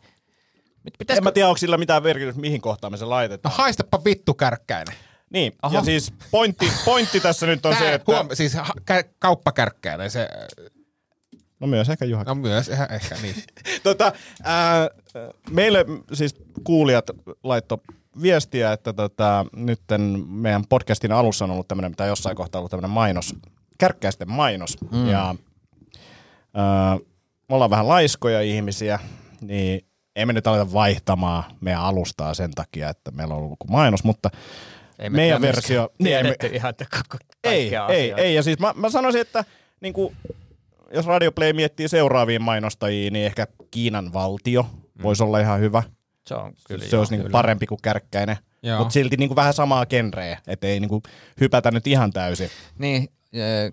Nyt en pitäisikö, mä tiedä, onko sillä mitään merkitystä, mihin kohtaan me se No laitetaan. haistapa vittu kärkkäinen. Niin, Aha. ja siis pointti, pointti tässä nyt on Tää, se, että... huom, siis ha, kä, kauppakärkkäinen, se, No myös ehkä Juha. no myös ihan ehkä niin. tota, ää, meille siis kuulijat laitto viestiä, että tota, nyt meidän podcastin alussa on ollut tämmöinen, tai jossain kohtaa ollut tämmöinen mainos, kärkkäisten mainos. Mm. Ja ää, me ollaan vähän laiskoja ihmisiä, niin emme nyt aleta vaihtamaan meidän alustaa sen takia, että meillä on ollut mainos, mutta ei me meidän versio- niin, ei me- ihan, että ei, ei, ei. Ja siis mä, mä sanoisin, että niin kuin, jos Radio Play miettii seuraaviin mainostajia, niin ehkä Kiinan valtio mm. voisi olla ihan hyvä. Se on kyllä se joo, olisi niin kyllä. parempi kuin kärkkäinen. Mutta silti niin kuin vähän samaa genreä, ettei niin kuin hypätä nyt ihan täysin. Niin,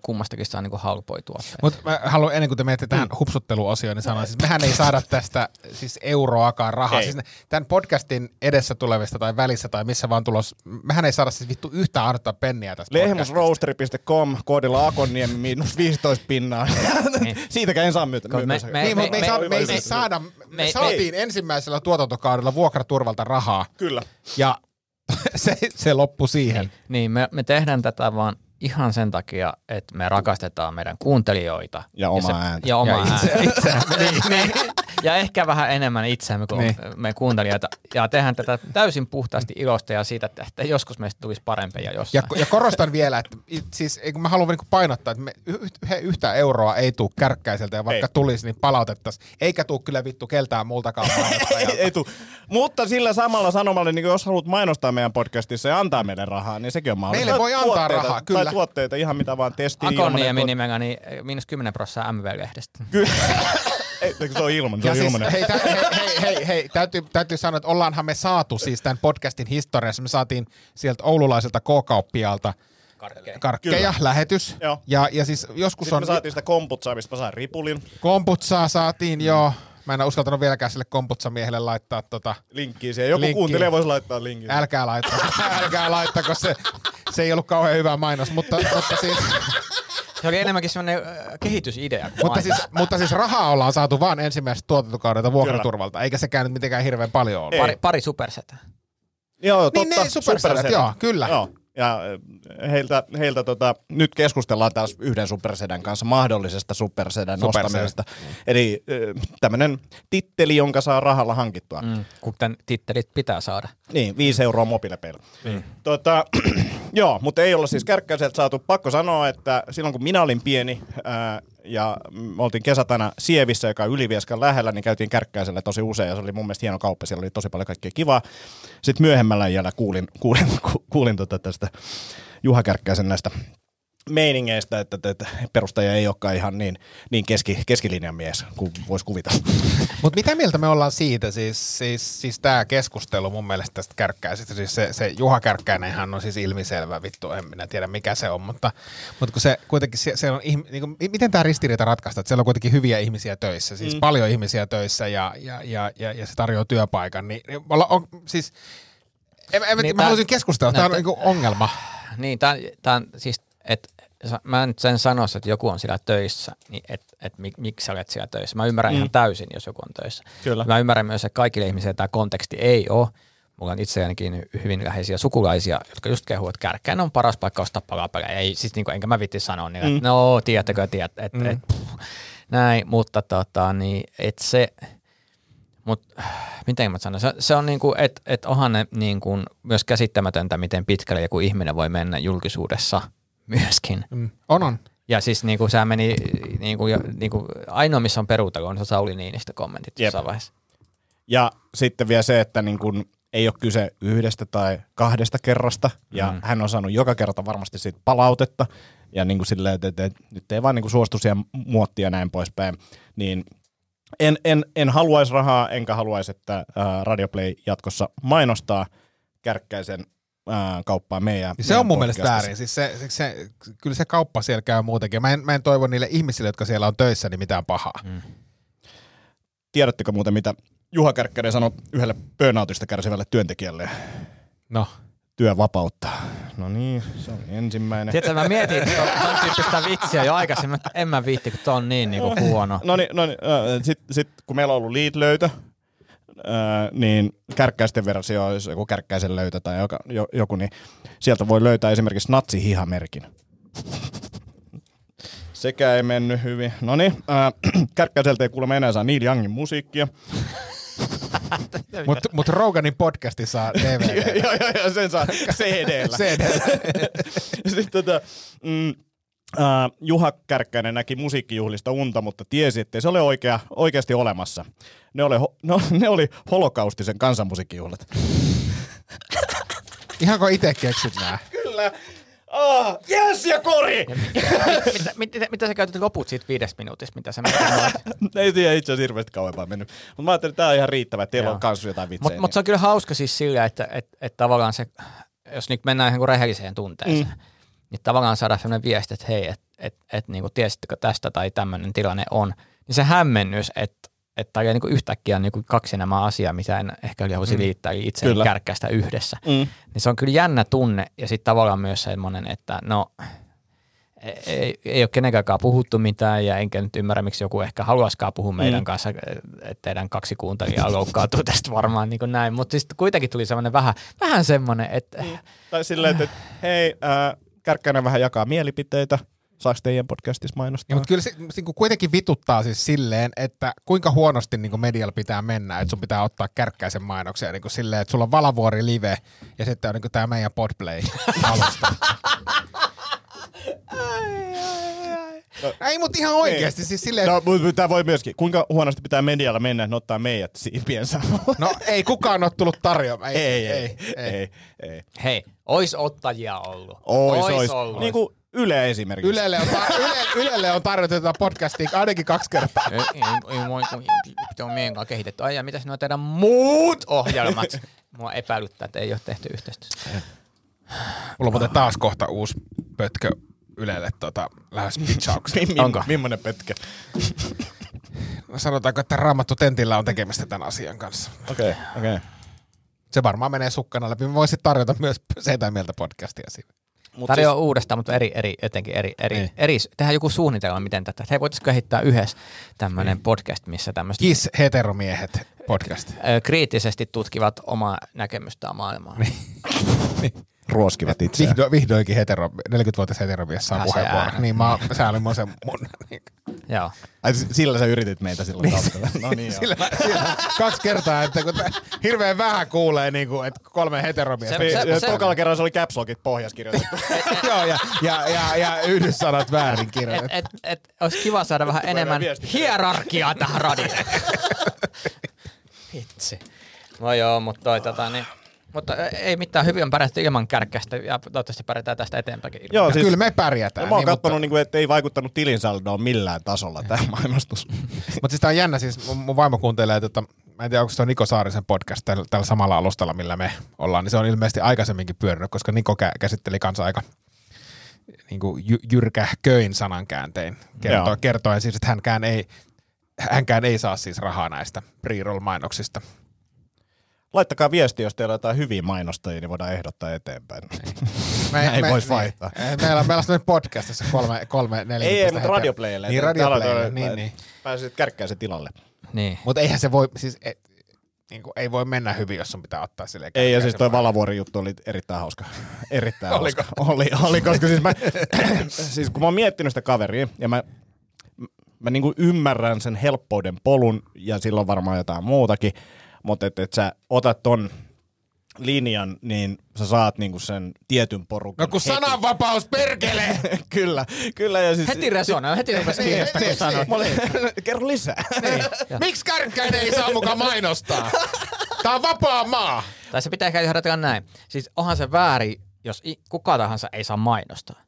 kummastakin saa niinku halpoja tuotteita. Mutta mä haluan ennen kuin te menette tähän hupsutteluosioon, niin sanoa, siis mehän ei saada tästä siis euroakaan rahaa. Ei. Siis tämän podcastin edessä tulevista tai välissä tai missä vaan tulos, mehän ei saada siis vittu yhtään ainutta penniä tästä podcastista. Lehmusroasteri.com, koodilla Akonniemi miinus 15 pinnaa. Siitäkään en saa myytä. Kun me- myytänsä. me- Niin, me, ei me- saa, me- me ei me- siis saada, me, me- saatiin ensimmäisellä tuotantokaudella vuokraturvalta rahaa Kyllä. ja se, se loppui siihen. Niin, me, me tehdään tätä vaan ihan sen takia, että me rakastetaan meidän kuuntelijoita. Ja omaa se, ääntä. Ja omaa Ja itse- ääntä. itseämme, niin, niin. Ja ehkä vähän enemmän itseämme kuin Niin. me kuuntelijoita. Ja tehdään tätä täysin puhtaasti ilosta ja siitä, että, joskus meistä tulisi parempia Ja, jossain. ja korostan vielä, että siis, kun mä haluan niinku painottaa, että me yhtä, yhtä euroa ei tule kärkkäiseltä ja vaikka Ei. tulisi, niin palautettaisiin. Eikä tule kyllä vittu keltään multakaan ei, ei tuu. Mutta sillä samalla sanomalla, niin jos haluat mainostaa meidän podcastissa ja antaa meille rahaa, niin sekin on mahdollista. Meille voi antaa tuotteita, rahaa, kyllä. Tai tuotteita, ihan mitä vaan testiin. Akoniemi nimellä, niin miinus 10 prosenttia MV-lehdestä. Kyllä. Ei, se on ilman, se Ja on siis, hei, tä, hei, hei, hei, hei täytyy, täytyy sanoa, että ollaanhan me saatu siis tämän podcastin historiassa. Me saatiin sieltä oululaiselta K-kauppialta Karkkeja. karkkeja, Kyllä. lähetys. Joo. Ja, ja siis joskus Sitten on... me saatiin sitä komputsaa, mistä mä sain ripulin. Komputsaa saatiin, joo. Mä en ole uskaltanut vieläkään sille komputsamiehelle laittaa tota... Linkkiä siihen. Joku Linkkiä. kuuntelee voisi laittaa linkin. Älkää laittako, älkää laittako, se, se ei ollut kauhean hyvä mainos, mutta, mutta siis... Se oli enemmänkin semmoinen äh, kehitysidea. Mutta siis, mutta siis rahaa ollaan saatu vaan ensimmäisestä tuotantokaudelta vuokraturvalta, eikä sekään nyt mitenkään hirveän paljon ole. Pari, pari supersetä. Joo, Niin, totta. niin, supersedät, joo, kyllä. Joo. Ja äh, heiltä, heiltä tota, nyt keskustellaan taas yhden supersedän kanssa mahdollisesta supersedän Supersedä. nostamisesta. Eli äh, tämmöinen titteli, jonka saa rahalla hankittua. Mm. Mm, kuten tittelit pitää saada. Niin, 5 euroa mobiilepeillä. Mm. Tota, joo, mutta ei olla siis kärkkäiseltä saatu. Pakko sanoa, että silloin kun minä olin pieni ää, ja me oltiin kesätänä Sievissä, joka on Ylivieskan lähellä, niin käytiin kärkkäisellä tosi usein ja se oli mun mielestä hieno kauppa. Siellä oli tosi paljon kaikkea kivaa. Sitten myöhemmällä iällä kuulin, kuulin, ku- kuulin tota tästä Juha Kärkkäisen näistä meiningeistä, että, että, että perustaja ei olekaan ihan niin, niin keski, keskilinjan mies kuin voisi kuvitella. Mutta mitä mieltä me ollaan siitä, siis, siis, siis tämä keskustelu mun mielestä tästä kärkkäisestä, siis se, se Juha Kärkkäinenhän on siis ilmiselvä, vittu, en minä tiedä mikä se on, mutta, mutta kun se kuitenkin, se, se on, niin kuin, miten tämä ristiriita ratkaista, että siellä on kuitenkin hyviä ihmisiä töissä, siis mm. paljon ihmisiä töissä ja, ja, ja, ja, ja se tarjoaa työpaikan, niin niin olla, on, siis, en, en, Niin niin mä tää- haluaisin keskustella, tämä on niin ongelma. Niin, tämän, tämän, siis, et, mä nyt sen sanoisin, että joku on siellä töissä, niin et, et mik, miksi sä olet siellä töissä. Mä ymmärrän mm. ihan täysin, jos joku on töissä. Kyllä. Mä ymmärrän myös, että kaikille ihmisille tämä konteksti ei ole. Mulla on itseänikin hyvin läheisiä sukulaisia, jotka just kehuu, että kärkkäin on paras paikka ostaa palapelejä. Ei, siis niin kuin, enkä mä vitti sanoa, niin, että no, tiedättekö, tiedät, että mm. et, pff, näin, mutta tota, niin, et se, mut miten mä sanon, se, se on niinku, että et onhan ne niinku myös käsittämätöntä, miten pitkälle joku ihminen voi mennä julkisuudessa myöskin. Mm. On, on. Ja siis niinku sehän meni, niinku, jo- niinku, ainoa missä on peruutelu on se Sauli Niinistö kommentit Jep. jossain vaiheessa. Ja sitten vielä se, että niin kun ei ole kyse yhdestä tai kahdesta kerrasta, ja Mm. mm. hän on saanut joka kerta varmasti siitä palautetta, ja niin kuin silleen, että, että, että nyt ei vaan niin kuin suostu siihen muottia ja näin poispäin, niin en, en, en haluaisi rahaa, enkä haluaisi, että ää, Radioplay jatkossa mainostaa kärkkäisen ää, kauppaa meidän Se on meidän mun mielestä väärin. Siis se, se, se, kyllä se kauppa siellä käy muutenkin. Mä en, mä en toivo niille ihmisille, jotka siellä on töissä, niin mitään pahaa. Mm. tiedättekö muuten, mitä Juha Kärkkäinen sanoi yhdelle burnoutista kärsivälle työntekijälle? No, Työvapautta. No niin, se on ensimmäinen. Tiedätkö, mä mietin ton, tyyppistä vitsiä jo aikaisemmin, että en mä viitti, kun tää on niin niinku huono. No niin, no niin sitten sit, kun meillä on ollut lead-löytö, ää, niin kärkkäisten versio, jos joku kärkkäisen löytö tai joka, jo, joku, niin sieltä voi löytää esimerkiksi natsihihamerkin. Sekä ei mennyt hyvin. No niin, kärkkäiseltä ei kuulemma enää saa Neil Youngin musiikkia. mutta mut Roganin podcasti saa DVD. joo, joo, joo, sen saa CD-llä. CD. Sitten tota, mm, äh, Juha Kärkkäinen näki musiikkijuhlista unta, mutta tiesi, että se ole oikea, oikeasti olemassa. Ne oli, ho- no, ne oli holokaustisen kansanmusiikkijuhlat. Ihanko itse keksit nää? Kyllä. Ah, yes ja kori! mitä, mitä, mitä sä käytät loput siitä viidestä minuutista, mitä sä? Ei tiedä itse asiassa hirveästi kauempaa mennyt. Mutta mä ajattelin, että tää on ihan riittävä, että teillä Joo. on kans jotain vitsejä. Mutta mut se on kyllä hauska siis sillä, että et, et tavallaan se, jos nyt mennään niin rehelliseen tunteeseen, mm. Niin tavallaan saada sellainen viesti, että hei, että et, et, niin tiesittekö tästä tai tämmöinen tilanne on, niin se hämmennys, että että tämä niin yhtäkkiä on niin kaksi nämä asiaa, mitä en ehkä halusi liittää itse kärkkäistä yhdessä. Mm. Niin se on kyllä jännä tunne ja sitten tavallaan myös semmoinen, että no ei, ei, ei ole kenenkään puhuttu mitään ja enkä nyt ymmärrä, miksi joku ehkä haluaisikaan puhua meidän Mm. kanssa, että teidän kaksi kuuntelijaa loukkaantuu tästä varmaan niin kuin näin, mutta siis kuitenkin tuli semmoinen vähän, vähän semmoinen, että Tai silleen, että, että hei, äh, Kärkkäinen vähän jakaa mielipiteitä. Saako teidän podcastissa mainostaa? Ja, mutta kyllä se niin kuin kuitenkin vituttaa siis silleen, että kuinka huonosti niin kuin medialla pitää mennä, että sun pitää ottaa kärkkäisen mainoksia niin kuin silleen, että sulla on Valavuori live ja sitten on niin tämä meidän podplay alusta. Ei, mutta ihan oikeasti siis silleen, No, mutta tämä voi myöskin. Kuinka huonosti pitää medialla mennä, että ottaa meidät siipiensä? no ei kukaan ole tullut tarjoamaan. ei, ei, ei, ei. hei, ois ottajia ollut. Ois, ois. ollut. Niin kuin Yle esimerkiksi. Ylelle on, tar- Yle, Ylelle on tarjottu tätä podcastia ainakin kaksi kertaa. ei, ei, ei, kun pitää meidän kanssa kehitetty. Ai ja mitäs nuo teidän muut ohjelmat? Mua epäilyttää, että ei ole tehty yhteistyötä. Mulla on muuten taas kohta uusi pötkö Ylelle tota, lähes pitchaukseen. Mim, Onko? Mimmonen petke. Sanotaanko, että Raamattu Tentillä on tekemistä tämän asian kanssa. Okei, okay, okei. Okay. Se varmaan menee sukkana läpi. Mä voisin tarjota myös Setä mieltä podcastia siinä. Mut Tarjoaa siis, uudestaan, mutta eri, eri, jotenkin eri, eri, Niin. eri, tehdään joku suunnitelma, miten tätä. Hei, voitaisiin kehittää yhdessä tämmöinen podcast, missä tämmöiset Kiss heteromiehet podcast. ö, kriittisesti tutkivat omaa näkemystään maailmaa. ruoskivat itseään. Vihdo, vihdoinkin hetero, 40-vuotias heteromies saa puheenvuoron. Niin mä, sä olin mun sen mun. Niin, Joo. Ai, sillä sä yritit meitä silloin taustalla. No niin, joo. sillä, sillä, kaksi kertaa, että kun hirveän vähän kuulee, niin kuin, että kolme heteromiestä. Se- Se, se- Tokalla kerralla se oli caps lockit pohjas kirjoitettu. Joo, ja, ja, ja, ja yhdyssanat väärin Et, kirjoitettu. et, et, olisi kiva saada vähän enemmän hierarkiaa tähän radioon. Vitsi. No joo, mutta toi tota niin. Mutta ei mitään, hyvin on pärjätty ilman kärkkästä ja toivottavasti pärjätään tästä eteenpäin. ilman. Joo, siis, kyllä me pärjätään. mä oon niin, katsonut, niin, että ei vaikuttanut tilinsaldoon millään tasolla tämä mainostus. Mutta siis tää on jännä, siis mun, mun vaimo kuuntelee, että mä en tiedä, onko se on Niko Saarisen podcast tällä, tällä samalla alustalla, millä me ollaan, niin se on ilmeisesti aikaisemminkin pyörinyt, koska Niko kä- käsitteli kanssa aika niin kuin jy- jyrkähköin sanankääntein kertoo, kertoen siis, että hänkään ei, hänkään ei saa siis rahaa näistä pre-roll-mainoksista. Laittakaa viesti, jos teillä on jotain hyviä mainostajia, niin voidaan ehdottaa eteenpäin. Me, Näin vois vaihtaa. Niin, meillä, on- meillä on sellainen podcast, jossa kolme, kolme neljä. ei, ei, mutta radioplayille. Niin, radioplayille, niin, niin. Pääsit kärkkäisen tilalle. Niin. Mutta eihän se voi, siis et, niin kuin, ei voi mennä hyvin, jos sun pitää ottaa sille. Ei, ja siis toi Valavuori juttu oli erittäin hauska. Erittäin hauska. Oli, oli, koska siis mä, siis kun mä oon miettinyt sitä kaveria, ja mä, mä niinku ymmärrän sen helppouden polun, ja silloin varmaan jotain muutakin, mutta että et sä otat ton linjan, niin sä saat niinku sen tietyn porukan No kun heti. sananvapaus, perkele! kyllä, kyllä. Ja siis, Heti resonoi, heti rupesi kiinnostaa, kun sanoit. Mä olin, kerro lisää. Miksi kärkkäinen ei saa mukaan mainostaa? Tää on vapaa maa. Tai se pitää ehkä johdatella näin. Siis onhan se väärin, jos i- kuka tahansa ei saa mainostaa.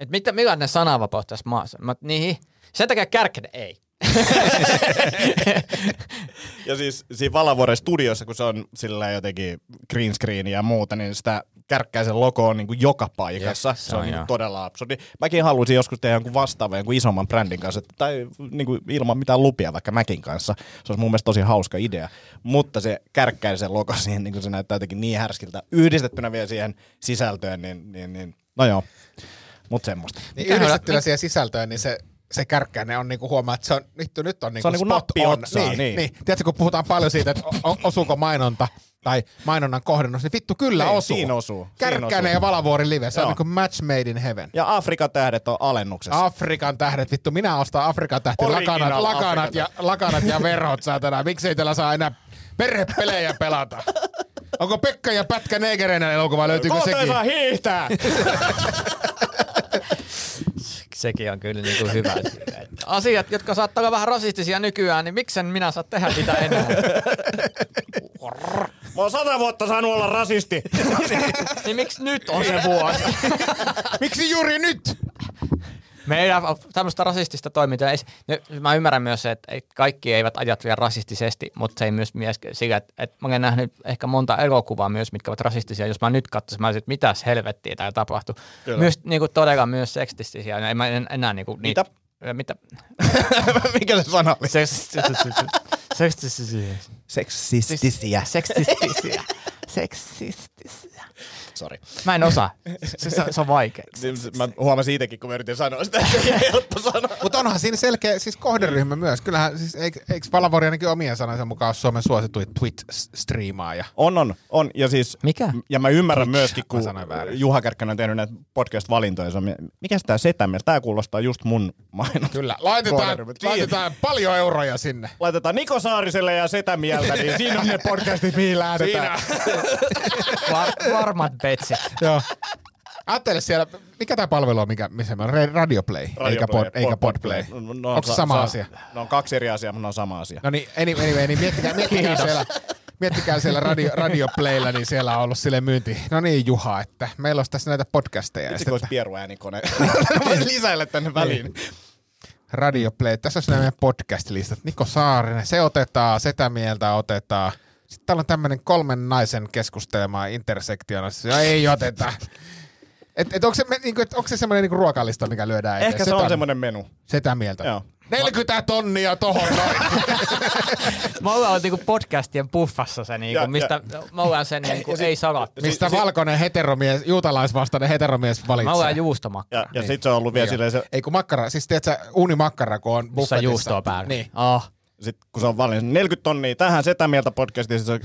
Et mitä, millainen sananvapaus tässä maassa? Mä, niin, sen takia kärkkäinen ei. Ja siis siinä Valavuoren studiossa, kun se on sillä jotenkin green screen ja muuta, niin sitä kärkkäisen logo on niin kuin joka paikassa. Jep, se, on on niin todella absurdi. Mäkin haluaisin joskus tehdä jonkun vastaavan jonkun isomman brändin kanssa, että- tai niin kuin ilman mitään lupia vaikka Mäkin kanssa. Se olisi mun mielestä tosi hauska idea. Mutta se kärkkäisen logo siihen, niin kuin se näyttää jotenkin niin härskiltä. Yhdistettynä vielä siihen sisältöön, niin, niin, niin no joo. Mutta semmoista. Niin yhdistettynä siihen sisältöön, niin se, se kärkkäinen on niinku huomaa, että se on, nyt, nyt on niinku on niinku spot nappi on. otsaan, niin, niin. niin. Tiedätkö, kun puhutaan paljon siitä, että osuuko mainonta tai mainonnan kohdennus, niin vittu kyllä Niin, osuu. siinä osuu. Siinä Kärkkäinen osuu. ja Valavuori live, se Joo. on niinku match made in heaven. Ja Afrikan tähdet on alennuksessa. Afrikan tähdet, vittu, minä ostan Afrikan tähti, lakanat, lakanat, ja, lakanat ja verhot, saatana. Miksei tällä saa enää perhepelejä pelata? Onko Pekka ja Pätkä Negerenen elokuva, löytyykö Kohta sekin? saa hiihtää! Sekin on kyllä niin kuin hyvä. Asiat, jotka saattaa olla vähän rasistisia nykyään, niin miksen minä saa tehdä niitä enää? Mä oon sata vuotta saanut olla rasisti. niin miksi nyt on se vuosi? Miksi juuri nyt? Meidän tämmöistä rasistista toimintaa, ei, mä ymmärrän myös se, että kaikki eivät ajattele rasistisesti, mutta se ei myös mies sillä, että, että mä olen nähnyt ehkä monta elokuvaa myös, mitkä ovat rasistisia. Jos mä nyt katsoisin, mä olisin, että mitäs helvettiä täällä tapahtuu. Kyllä. Myös niin kuin, todella myös seksistisiä. En mä en, enää niin kuin, Mitä? Niitä, mitä? Mikä se sana oli? Seksistisiä. Seksistisiä. Seksistisiä. Seksistisiä. Sori. Mä en osaa. Se, se, se on vaikea. Mä huomasin itsekin, kun mä yritin sanoa sitä, että ei helppo sanoa. Mutta onhan siinä selkeä siis kohderyhmä myös. Kyllähän, siis eikö, Valavori ainakin omien sanojensa mukaan ole Suomen suosituin Twitch-striimaaja? On, on, on. Ja siis, Mikä? Ja mä ymmärrän Twitch. myöskin, kun Mä sanoin väärin. Juha Kärkkänen on tehnyt näitä podcast-valintoja. Se on, mikä tää setämies? Tää kuulostaa just mun mainos. Kyllä. Laitetaan, Kohderyhmä. laitetaan paljon euroja sinne. Laitetaan Niko Saariselle ja Setämieltä, niin siinä on ne podcastit, mihin lähdetään. Var, varmat betsit. Joo. Ajattele siellä, mikä tämä palvelu on, mikä, missä me on? Ra- Radioplay, eikä, pod, eikä Podplay. No, Onko se sama asia? Ne on kaksi eri asiaa, mutta ne on sama asia. No niin, anyway, anyway niin miettikää, miettikää siellä, miettikää siellä radio, Radioplaylla, niin siellä on ollut sille myynti. No niin Juha, että meillä olisi tässä näitä podcasteja. Ja Itse olisi pieruäänikone. Voin lisäillä tänne väliin. Radioplay, tässä on nämä meidän podcast-listat. Niko Saarinen, se otetaan, Setä mieltä otetaan. Sitten täällä on tämmöinen kolmen naisen keskustelema intersektionassa. Ja ei oteta. Et, et onko se, me- niinku, et onko se semmoinen niinku ruokalista, mikä lyödään eteen? Ehkä se on semmoinen menu. Setä mieltä. Joo. 40 tonnia tohon noin. Me ollaan niinku podcastien puffassa se, niinku, Ja- mistä me ollaan se niinku, ei salat. Mistä si- valkoinen heteromies, juutalaisvastainen heteromies Me valitsee. ollaan juustomakka. Ja, ja sit se on ollut vielä silleen, se, Ei kun makkara, siis tiedätkö, uunimakkara, kun on buffetissa. on juustoa päällä. Niin. Oh. Sit, kun se on valinnut 40 tonnia tähän Setä mieltä podcastiin, se on,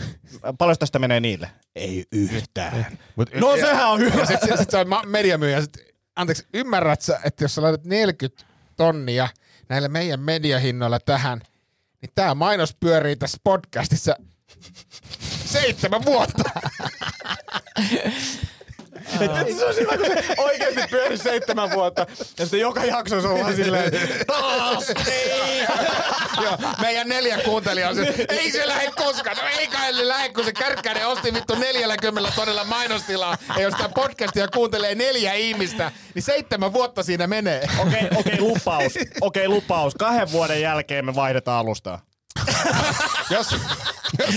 paljon tästä menee niille? Ei yhtään. Mut, No ja, sehän on hyvä. Ja sit, sit, se on mediamyyjä. Sit, anteeksi, ymmärrät sä, että jos sä laitat 40 tonnia näillä meidän mediahinnoilla tähän, niin tää mainos pyörii tässä podcastissa seitsemän vuotta. se on hyvä, kun se oikeasti pyöri seitsemän vuotta. Ja sitten joka jakso se on vaan silleen, taas ei. Joo, meidän neljä kuuntelijaa on se, ei se lähde koskaan. No ei kai se lähde, kun se kärkkäinen osti vittu 40 todella mainostilaa. Ja jos tämä podcastia kuuntelee neljä ihmistä, niin seitsemän vuotta siinä menee. Okei, okei, lupaus. Okei, lupaus. Kahden vuoden jälkeen me vaihdetaan alustaa. Jos, jos,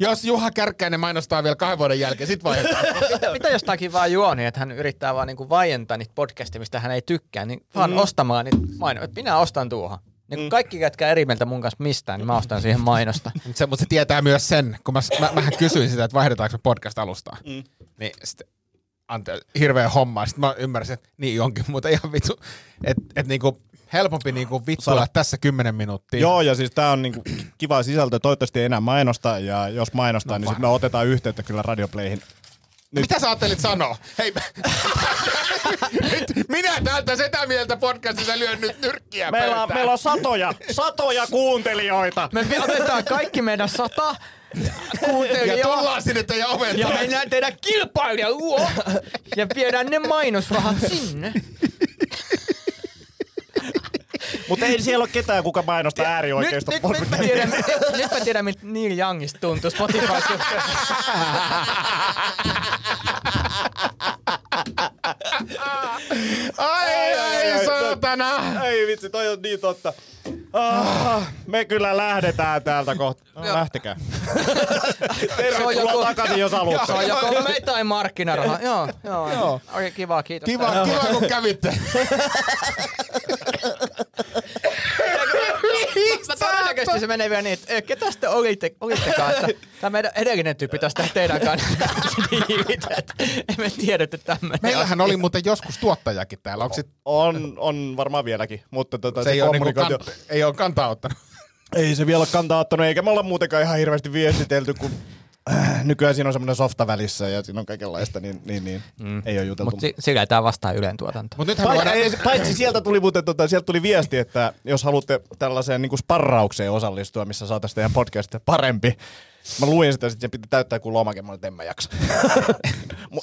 jos Juha Kärkkäinen mainostaa vielä kahden vuoden jälkeen, sit vaihdetaan. Mitä, mitä jostakin vaan juoni, että hän yrittää vaan niinku vaientaa niitä podcastia, mistä hän ei tykkää, niin vaan mm. ostamaan niitä mainoja. Että Minä ostan tuohon. Niin mm. kaikki, ketkä eri mieltä mun kanssa mistään, niin mä ostan siihen mainosta. Mutta se, mut se tietää myös sen, kun mä, mä, mähän kysyin sitä, että vaihdetaanko me podcast-alustaa. Mm. Niin sitten, ante, hirveä homma. Sitten mä ymmärsin, että niin onkin, mutta ihan vittu, että et niinku helpompi niinku vittuilla Saada- tässä kymmenen minuuttia. Joo, ja siis tää on niinku kiva sisältö. Toivottavasti ei enää mainosta, ja jos mainostaa, no, niin sit me otetaan yhteyttä kyllä Radioplayhin. Nyt. Mitä sä ajattelit sanoa? Hei, nyt minä täältä sitä mieltä podcastissa lyön nyt nyrkkiä Meillä on, meillä on satoja, satoja kuuntelijoita. Me otetaan kaikki meidän sata ja kuuntelijaa tullaan sinne teidän oven ja mennään tehdä kilpailija luo ja viedään ne mainosrahat sinne. Mutta ei siellä ole ketään, kuka mainostaa Nyt, äärioikeista. nyt, nyt, mä tiedän, nyt mä tiedän, miltä Neil Youngista tuntuu Spotify suhteen. Ai, ai, ai, saatana. Ei vitsi, toi on niin totta. Ah, me kyllä lähdetään täältä kohta. No, lähtekää. Tervetuloa takaisin, jos haluatte. Se on joko me tai markkinaraha. joo, joo. Joo. Okei, kiva, kiitos. Kiva, kiva kun kävitte. Mä todennäköisesti se menee vielä niin, että "Ö, ketä te olitte, olittekaan, että tämä meidän edellinen tyyppi taas tehdä teidän kanssa emme tiedä, että tämmöinen Meillähän oli muuten joskus tuottajakin täällä. Onko sit, On, on varmaan vieläkin, mutta tota, se ei, ole niinku kant, ei ole kantaa ottanut? Ei se vielä ole kantaa ottanut, eikä me olla muutenkaan ihan hirveästi viestitelty, kun äh, nykyään siinä on semmoinen softa välissä ja siinä on kaikenlaista, niin, niin, niin mm. ei ole juteltu. Mutta si- sillä ei tämä vastaa Ylen tuotanto. Mut nythän voidaan, ei, paitsi sieltä tuli muuten tota, sieltä tuli viesti, että jos haluatte tällaiseen niin sparraukseen osallistua, missä saataisiin teidän podcastia parempi, Mä luin sitä, että sen piti täyttää kuin lomake, mä olin, että en mä jaksa.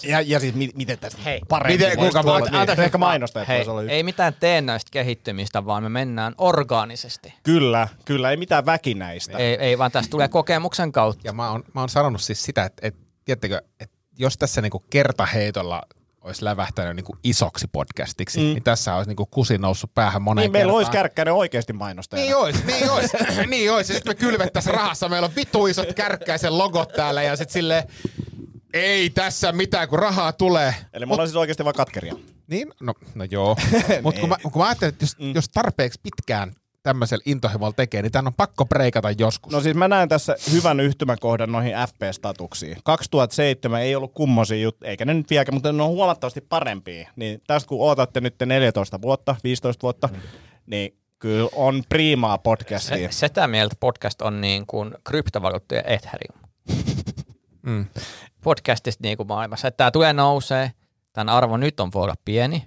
Ja, ja siis mi- miten tästä Hei. parempi Miten- voisi kuinka tulla, voit- niin, Anteeksi, ehkä mainostaa, että Hei, voisi olla yksi. ei mitään teennäistä kehittymistä, vaan me mennään orgaanisesti. Kyllä, kyllä, ei mitään väkinäistä. Ei, ei vaan tästä tulee kokemuksen kautta. ja mä oon, mä oon sanonut siis sitä, että, että tiedättekö, että jos tässä niinku kertaheitolla olisi lävähtänyt niinku isoksi podcastiksi, mm. niin tässä olisi niinku kusi noussut päähän moneen Niin meillä kertaan. olisi kärkkäinen oikeasti mainostajana. Niin ois, niin ois, niin. Ja sitten me kylvettäisiin rahassa. Meillä on vitu isot kärkkäisen logot täällä ja sitten sille ei tässä mitään, kun rahaa tulee. Eli me ollaan siis oikeasti vaan katkeria. Niin, no, no joo. Mutta kun, mä, kun mä ajattelin, että jos, mm. jos tarpeeksi pitkään tämmöisellä intohimolla tekee, niin tämän on pakko preikata joskus. No siis mä näen tässä hyvän yhtymäkohdan noihin FP-statuksiin. 2007 ei ollut kummosia juttuja, eikä ne nyt vieläkään, mutta ne on huomattavasti parempia. Niin tästä kun ootatte nyt 14 vuotta, 15 vuotta, mm. niin kyllä on priimaa Se, podcastia. sitä mieltä podcast on niin kuin kryptovaluuttojen Ethereum. Mm. Podcastista niin kuin maailmassa. Että tämä tulee nousee, tämän arvo nyt on voi olla pieni,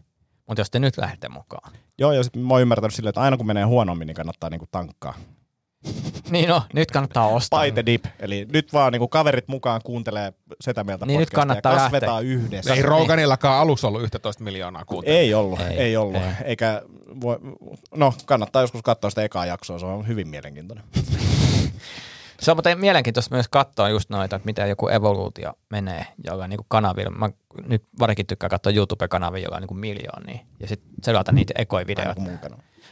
mutta jos te nyt lähdette mukaan. Joo, ja sitten mä oon ymmärtänyt silleen, että aina kun menee huonommin, niin kannattaa niinku tankkaa. Niin no, nyt kannattaa ostaa. By the dip. Eli nyt vaan niinku kaverit mukaan kuuntelee sitä mieltä Niin nyt kannattaa ja kasvetaan lähteä. yhdessä. Ei Roganillakaan alussa ollut 11 miljoonaa kuuntelijaa. Ei ollut, ei, Ei, ei ollut. Ei. Eikä voi, no kannattaa joskus katsoa sitä ekaa jaksoa, se on hyvin mielenkiintoinen. Se on muuten mielenkiintoista myös katsoa just noita, että miten joku evoluutio menee jollain niin kanavilla. Mä nyt varsinkin tykkään katsoa YouTube-kanavia, jolla on niin miljoonia. Ja sitten seurata niitä ekoja videoita.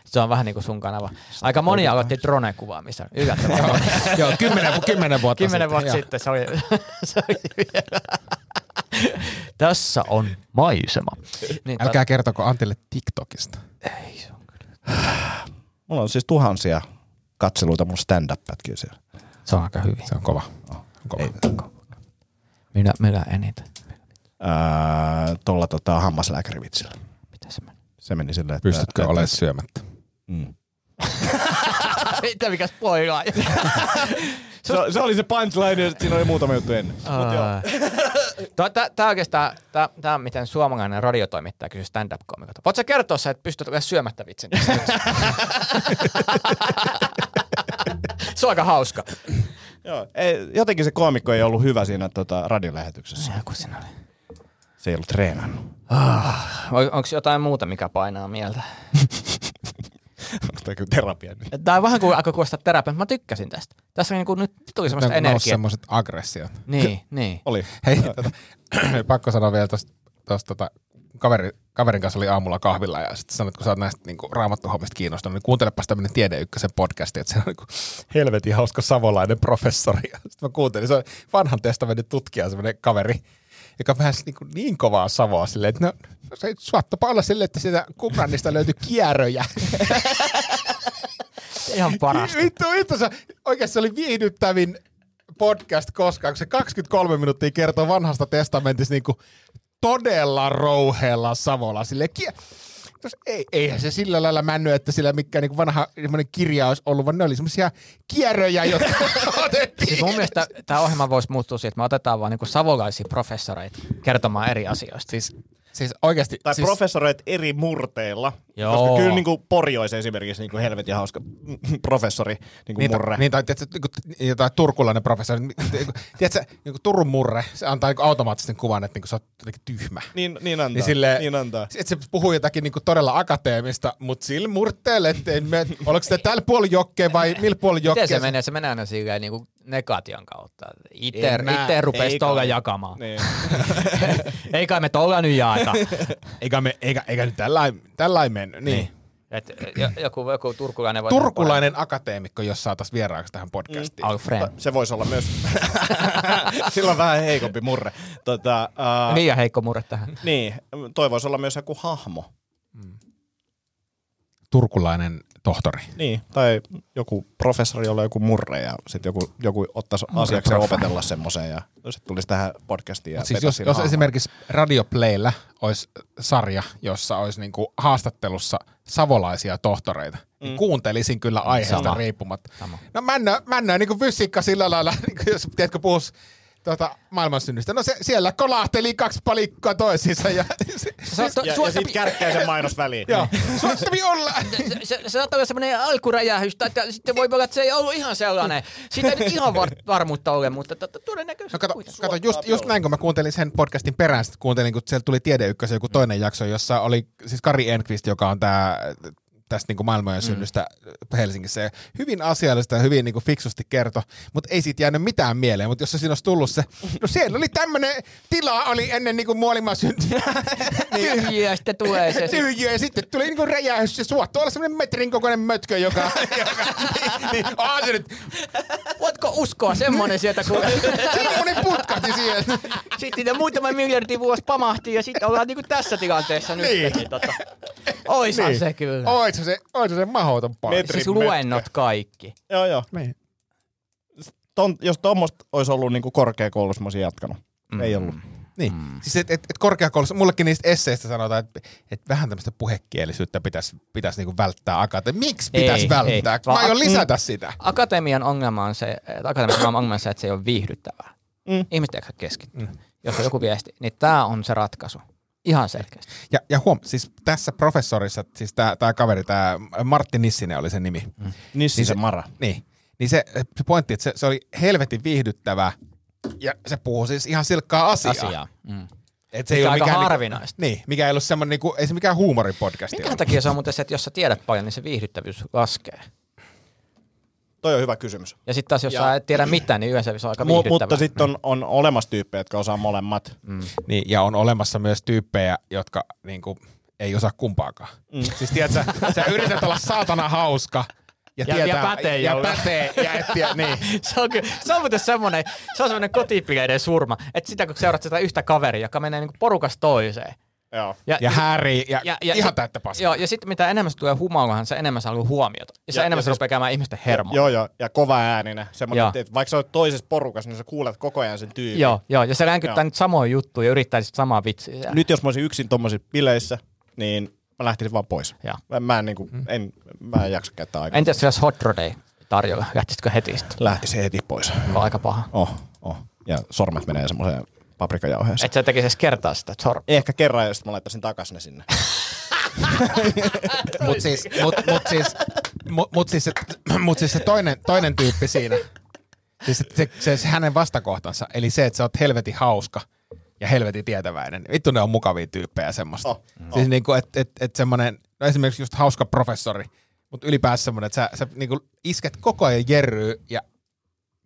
Se on vähän niin kuin sun kanava. Aika moni aloitti drone-kuvaamista. Yllättävän moni. Joo, kymmenen, kymmenen vuotta Kymmenen sitten. vuotta sitten se oli, se oli vielä. Tässä on maisema. Niin, Älkää kertoko Antille TikTokista. ei, se on kyllä. Mulla on siis tuhansia katseluita mun stand-up-pätkiä siellä. Se on aika hyvin. Se on kova. On kova. Ei, Minä, minä eniten. ää, tuolla tota, hammaslääkärivitsillä. Mitä se meni? Se meni silleen, että... Pystytkö että- olemaan syömättä? Mm. Mitä mikä spoilaa? Se, se, oli se punchline ja siinä oli muutama juttu ennen. Mut joo. Tämä oikeastaan, tämä on miten suomalainen radiotoimittaja kysyy stand-up-komikolta. Voitko sä kertoa se, että pystyt olemaan syömättä vitsin? se on aika hauska. Joo. Ei, jotenkin se koomikko ei ollut hyvä siinä tota, radiolähetyksessä. Joku siinä oli. Se ei ollut treenannut. Onko jotain muuta, mikä painaa mieltä? Onko tämä kyllä terapia nyt? Tämä on vähän kuin alkoi kuulostaa terapia, mutta mä tykkäsin tästä. Tässä niin kuin nyt tuli semmoista energiaa. semmoiset aggressiot. Niin, niin. Oli. Hei, tota, pakko sanoa vielä tuosta, tota, kaveri, kaverin kanssa oli aamulla kahvilla ja sitten sanoit, kun sä oot näistä niinku, raamattuhommista kiinnostunut, niin kuuntelepas tämmöinen Tiede Ykkösen podcasti, että se on niinku, helvetin hauska savolainen professori. Sitten mä kuuntelin, se on vanhan testamentin tutkija, semmoinen kaveri, joka vähän niin, niin kovaa savoa silleen, että no, se suottapa olla silleen, että sieltä Qumranista löytyi kierröjä. Ihan parasta. Vittu, vittu, se, oikeasti se oli viihdyttävin podcast koskaan, kun se 23 minuuttia kertoo vanhasta testamentista niin kuin todella rouheella Savolla. Sille, kie- Tos, ei, eihän se sillä lailla männyt, että sillä mikään niin vanha kirja olisi ollut, vaan ne oli semmoisia kierröjä, jotka otettiin. Siis mun mielestä tämä ohjelma voisi muuttua siitä, että me otetaan vaan niinku savolaisia professoreita kertomaan eri asioista. Siis, siis oikeasti. Tai siis, professoreet eri murteilla. Joo. Koska kyllä niin kuin Pori olisi esimerkiksi niin kuin helvetin hauska professori niin kuin Niin, murre. niin tai tiedätkö, niin kuin, jotain turkulainen professori. Niin, kuin, tiedätkö, niin kuin Turun murre, se antaa niin kuin automaattisen kuvan, että niin kuin sä oot jotenkin tyhmä. Niin, niin antaa. Niin, sille, niin antaa. Että se puhuu jotakin niinku todella akateemista, mutta sillä murteelle, että me, oliko se tällä puolella jokkeen vai millä Miten jokkeen? se menee? Se menee aina silleen niin kuin negation kautta. Itse, itse rupesi kai. jakamaan. Niin. Ei kai me tolla nyt jaeta. Eikä, me, eikä, eikä nyt tällä tällä mennyt. Niin. Niin. Et, jo- joku, joku turkulainen voi... Turkulainen akateemikko, jos saataisiin vieraaksi tähän podcastiin. Alfred. Se voisi olla myös, sillä on vähän heikompi murre. Tota, uh, Niin ja heikko murre tähän. niin, toi voisi olla myös joku hahmo. Turkulainen tohtori. Niin, tai joku professori, jolla on joku murre ja sitten joku, joku ottaisi asiakseen profe. opetella semmoisen ja sitten tulisi tähän podcastiin ja siis jos, jos hahmon. esimerkiksi Radio Playllä olisi sarja, jossa olisi niinku haastattelussa savolaisia tohtoreita, niin kuuntelisin kyllä aiheesta Sama. riippumatta. Sama. No mä en näe, mä en näe niinku fysiikka sillä lailla, niinku jos tiedätkö puhus tuota, maailmansynnystä. No se, siellä kolahteli kaksi palikkaa toisiinsa ja se, Ja, ja sitten kärkkäisen mainos väliin. joo, suottavi olla. se, se, se saattaa olla semmoinen alkuräjähys, tai että sitten voi olla, että se ei ollut ihan sellainen. Siitä ei nyt ihan var, varmuutta ole, mutta to, to, todennäköisesti No kato, kuitenkin. kato just, just näin, kun mä kuuntelin sen podcastin perään, kuuntelin, kun siellä tuli Tiede Ykkösen joku toinen jakso, jossa oli siis Kari Enqvist, joka on tää tästä niin maailmojen synnystä Helsingissä. Ja hyvin asiallista ja hyvin niin kuin fiksusti kertoi, mutta ei siitä jäänyt mitään mieleen. Mutta jos se siinä olisi tullut se, no siellä oli tämmöinen tila oli ennen niin kuin maailman syntyä. Tyhjiä, sitten tulee se. Tyhjiö, ja sitten tuli niinku räjähys ja suottu olla semmoinen metrin kokoinen mötkö, joka... joka niin, niin, se nyt, Voitko uskoa semmonen sieltä, kun semmoinen putkahti siihen. sitten niitä muutama miljardi vuosi pamahti ja sitten ollaan niinku tässä tilanteessa nyt. Niin. Niin. Tota. Oishan Niin. se kyllä. Ois se, ois se mahdoton paikka. Siis luennot kaikki. Joo, joo. Niin. Ton, jos tuommoista olisi ollut niinku korkeakoulussa, mä olisin jatkanut. Mm. Ei ollut. Niin. Mm. Siis et, et, et korkeakoulussa, mullekin niistä esseistä sanotaan, että et vähän tämmöistä puhekielisyyttä pitäisi pitäis niinku välttää akate. Miksi pitäisi välttää? ei. Mä aion Vaan- lisätä sitä. Akatemian ongelma on se, että akatemian ongelma on se, että se ei ole viihdyttävää. Mm. Ihmiset eivät keskittyä. Mm. Jos on joku viesti, niin tämä on se ratkaisu. Ihan selkeästi. Ja, ja huom, siis tässä professorissa, siis tää, tää kaveri, tää Martti Nissinen oli sen nimi. Mm. Nissi se Mara. Niin. Niin se, se pointti, että se, se oli helvetin viihdyttävää ja se puhuu siis ihan silkkaa asiaa. Asiaa. Mm. Et se Mikä ei ole aika mikään harvinaista. Niinku, niin, mikä ei ollut semmoinen, niinku, ei se mikään huumoripodcasti Minkä ollut. takia se on muuten se, että jos sä tiedät paljon, niin se viihdyttävyys laskee. Toi on hyvä kysymys. Ja sitten taas jos Ja- sä et tiedä mitään, niin yleensä se on aika Mu- mutta sitten on, on olemassa tyyppejä, jotka osaa molemmat. Mm. Niin, ja on olemassa myös tyyppejä, jotka niinku, ei osaa kumpaakaan. Mm. Siis tiedät, sä, sä yrität olla saatana hauska ja, Ja- ja tietää, pätee ja jollain. pätee, ja et tiedä, niin. se, on, kyllä- se on muuten semmoinen, se on semmoinen kotipileiden surma, että sitä kun seurat sitä yhtä kaveria, joka menee niinku porukasta toiseen. Joo. Ja härii, ja, ja, ja ihan täyttä paskaa. Joo, ja sitten mitä enemmän se tulee humalaahan, se enemmän saa huomiota. Ja se Ja- enemmän ja se siis- rupeaa käymään ihmisten hermoa. Joo, joo. Ja kova ääninen. Semmoinen, Joo. että että vaikka sä olet toisessa porukassa, niin sä kuulet koko ajan sen tyypin. Joo, joo, ja se ränkyttää Joo. nyt samoja juttuja ja yrittää sitten samaa vitsiä. Nyt jos mä olisin yksin tommosissa bileissä, niin mä lähtisin vaan pois. Joo. Mä, en, niinku, Mm. en, mä en jaksa käyttää aikaa. Entäs jos Hot Rod ei tarjolla, lähtisitkö heti sitten? Lähtisin heti pois. On aika paha. Oh, oh. Ja sormet menee semmoiseen paprikajauheeseen. Et sä tekisi edes kertaa sitä sor- Ehkä kerran sitten mä laittaisin takas ne sinne. Mut siis, mut, mut siis, mut, mut siis, se, mut siis se toinen, toinen tyyppi siinä, siis se, se, se, se hänen vastakohtansa, eli se, että sä oot helvetin hauska ja helvetin tietäväinen. Vittu ne on mukavia tyyppejä semmoista. Oh, Oh, siis niinku, että et, et semmonen, no esimerkiksi just hauska professori, mutta ylipäänsä semmonen, että sä, sä niinku isket koko ajan jerryy ja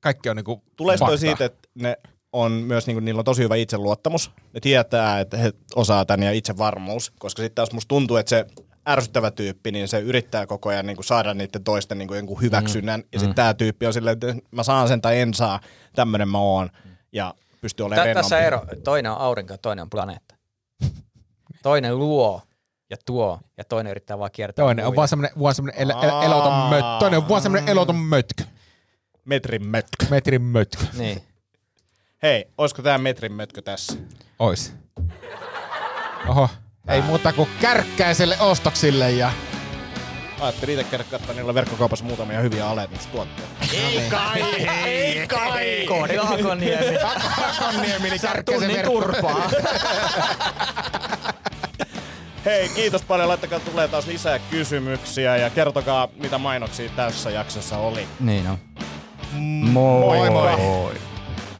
kaikki on niinku Tulee toi siitä, että ne on myös, niin kuin, niillä on tosi hyvä itseluottamus. Ne tietää, että he osaa tän ja itsevarmuus, koska sitten taas musta tuntuu, että se ärsyttävä tyyppi, niin se yrittää koko ajan niin kuin saada niiden toisten niin kuin jonkun hyväksynnän. Mm. Ja sitten tämä tyyppi on silleen, että mä saan sen tai en saa, tämmöinen mä oon. Ja pystyy olemaan Tä, tässä ero. Toinen on aurinko ja toinen on planeetta. Toinen luo ja tuo ja toinen yrittää vaan kiertää. Toinen on vaan semmonen el, el, eloton mötkö. Toinen on vaan semmonen eloton mötkö. Metrin mötkö. Metrin mötkö. Niin. Hei, olisiko tämä metrin mötkö tässä? Ois. Oho, ei muuta kuin kärkkäiselle ostoksille ja... Ajattelin itse käydä katsomaan niillä verkkokaupassa muutamia hyviä alennustuotteita. Ei kai, ei kai. Koodi Haakoniemi. Hakonniemi, niin kärkkäisen tunnin turpaa. Hei, kiitos paljon. Laittakaa tulee taas lisää kysymyksiä ja kertokaa, mitä mainoksia tässä jaksossa oli. niin on. Moi moi.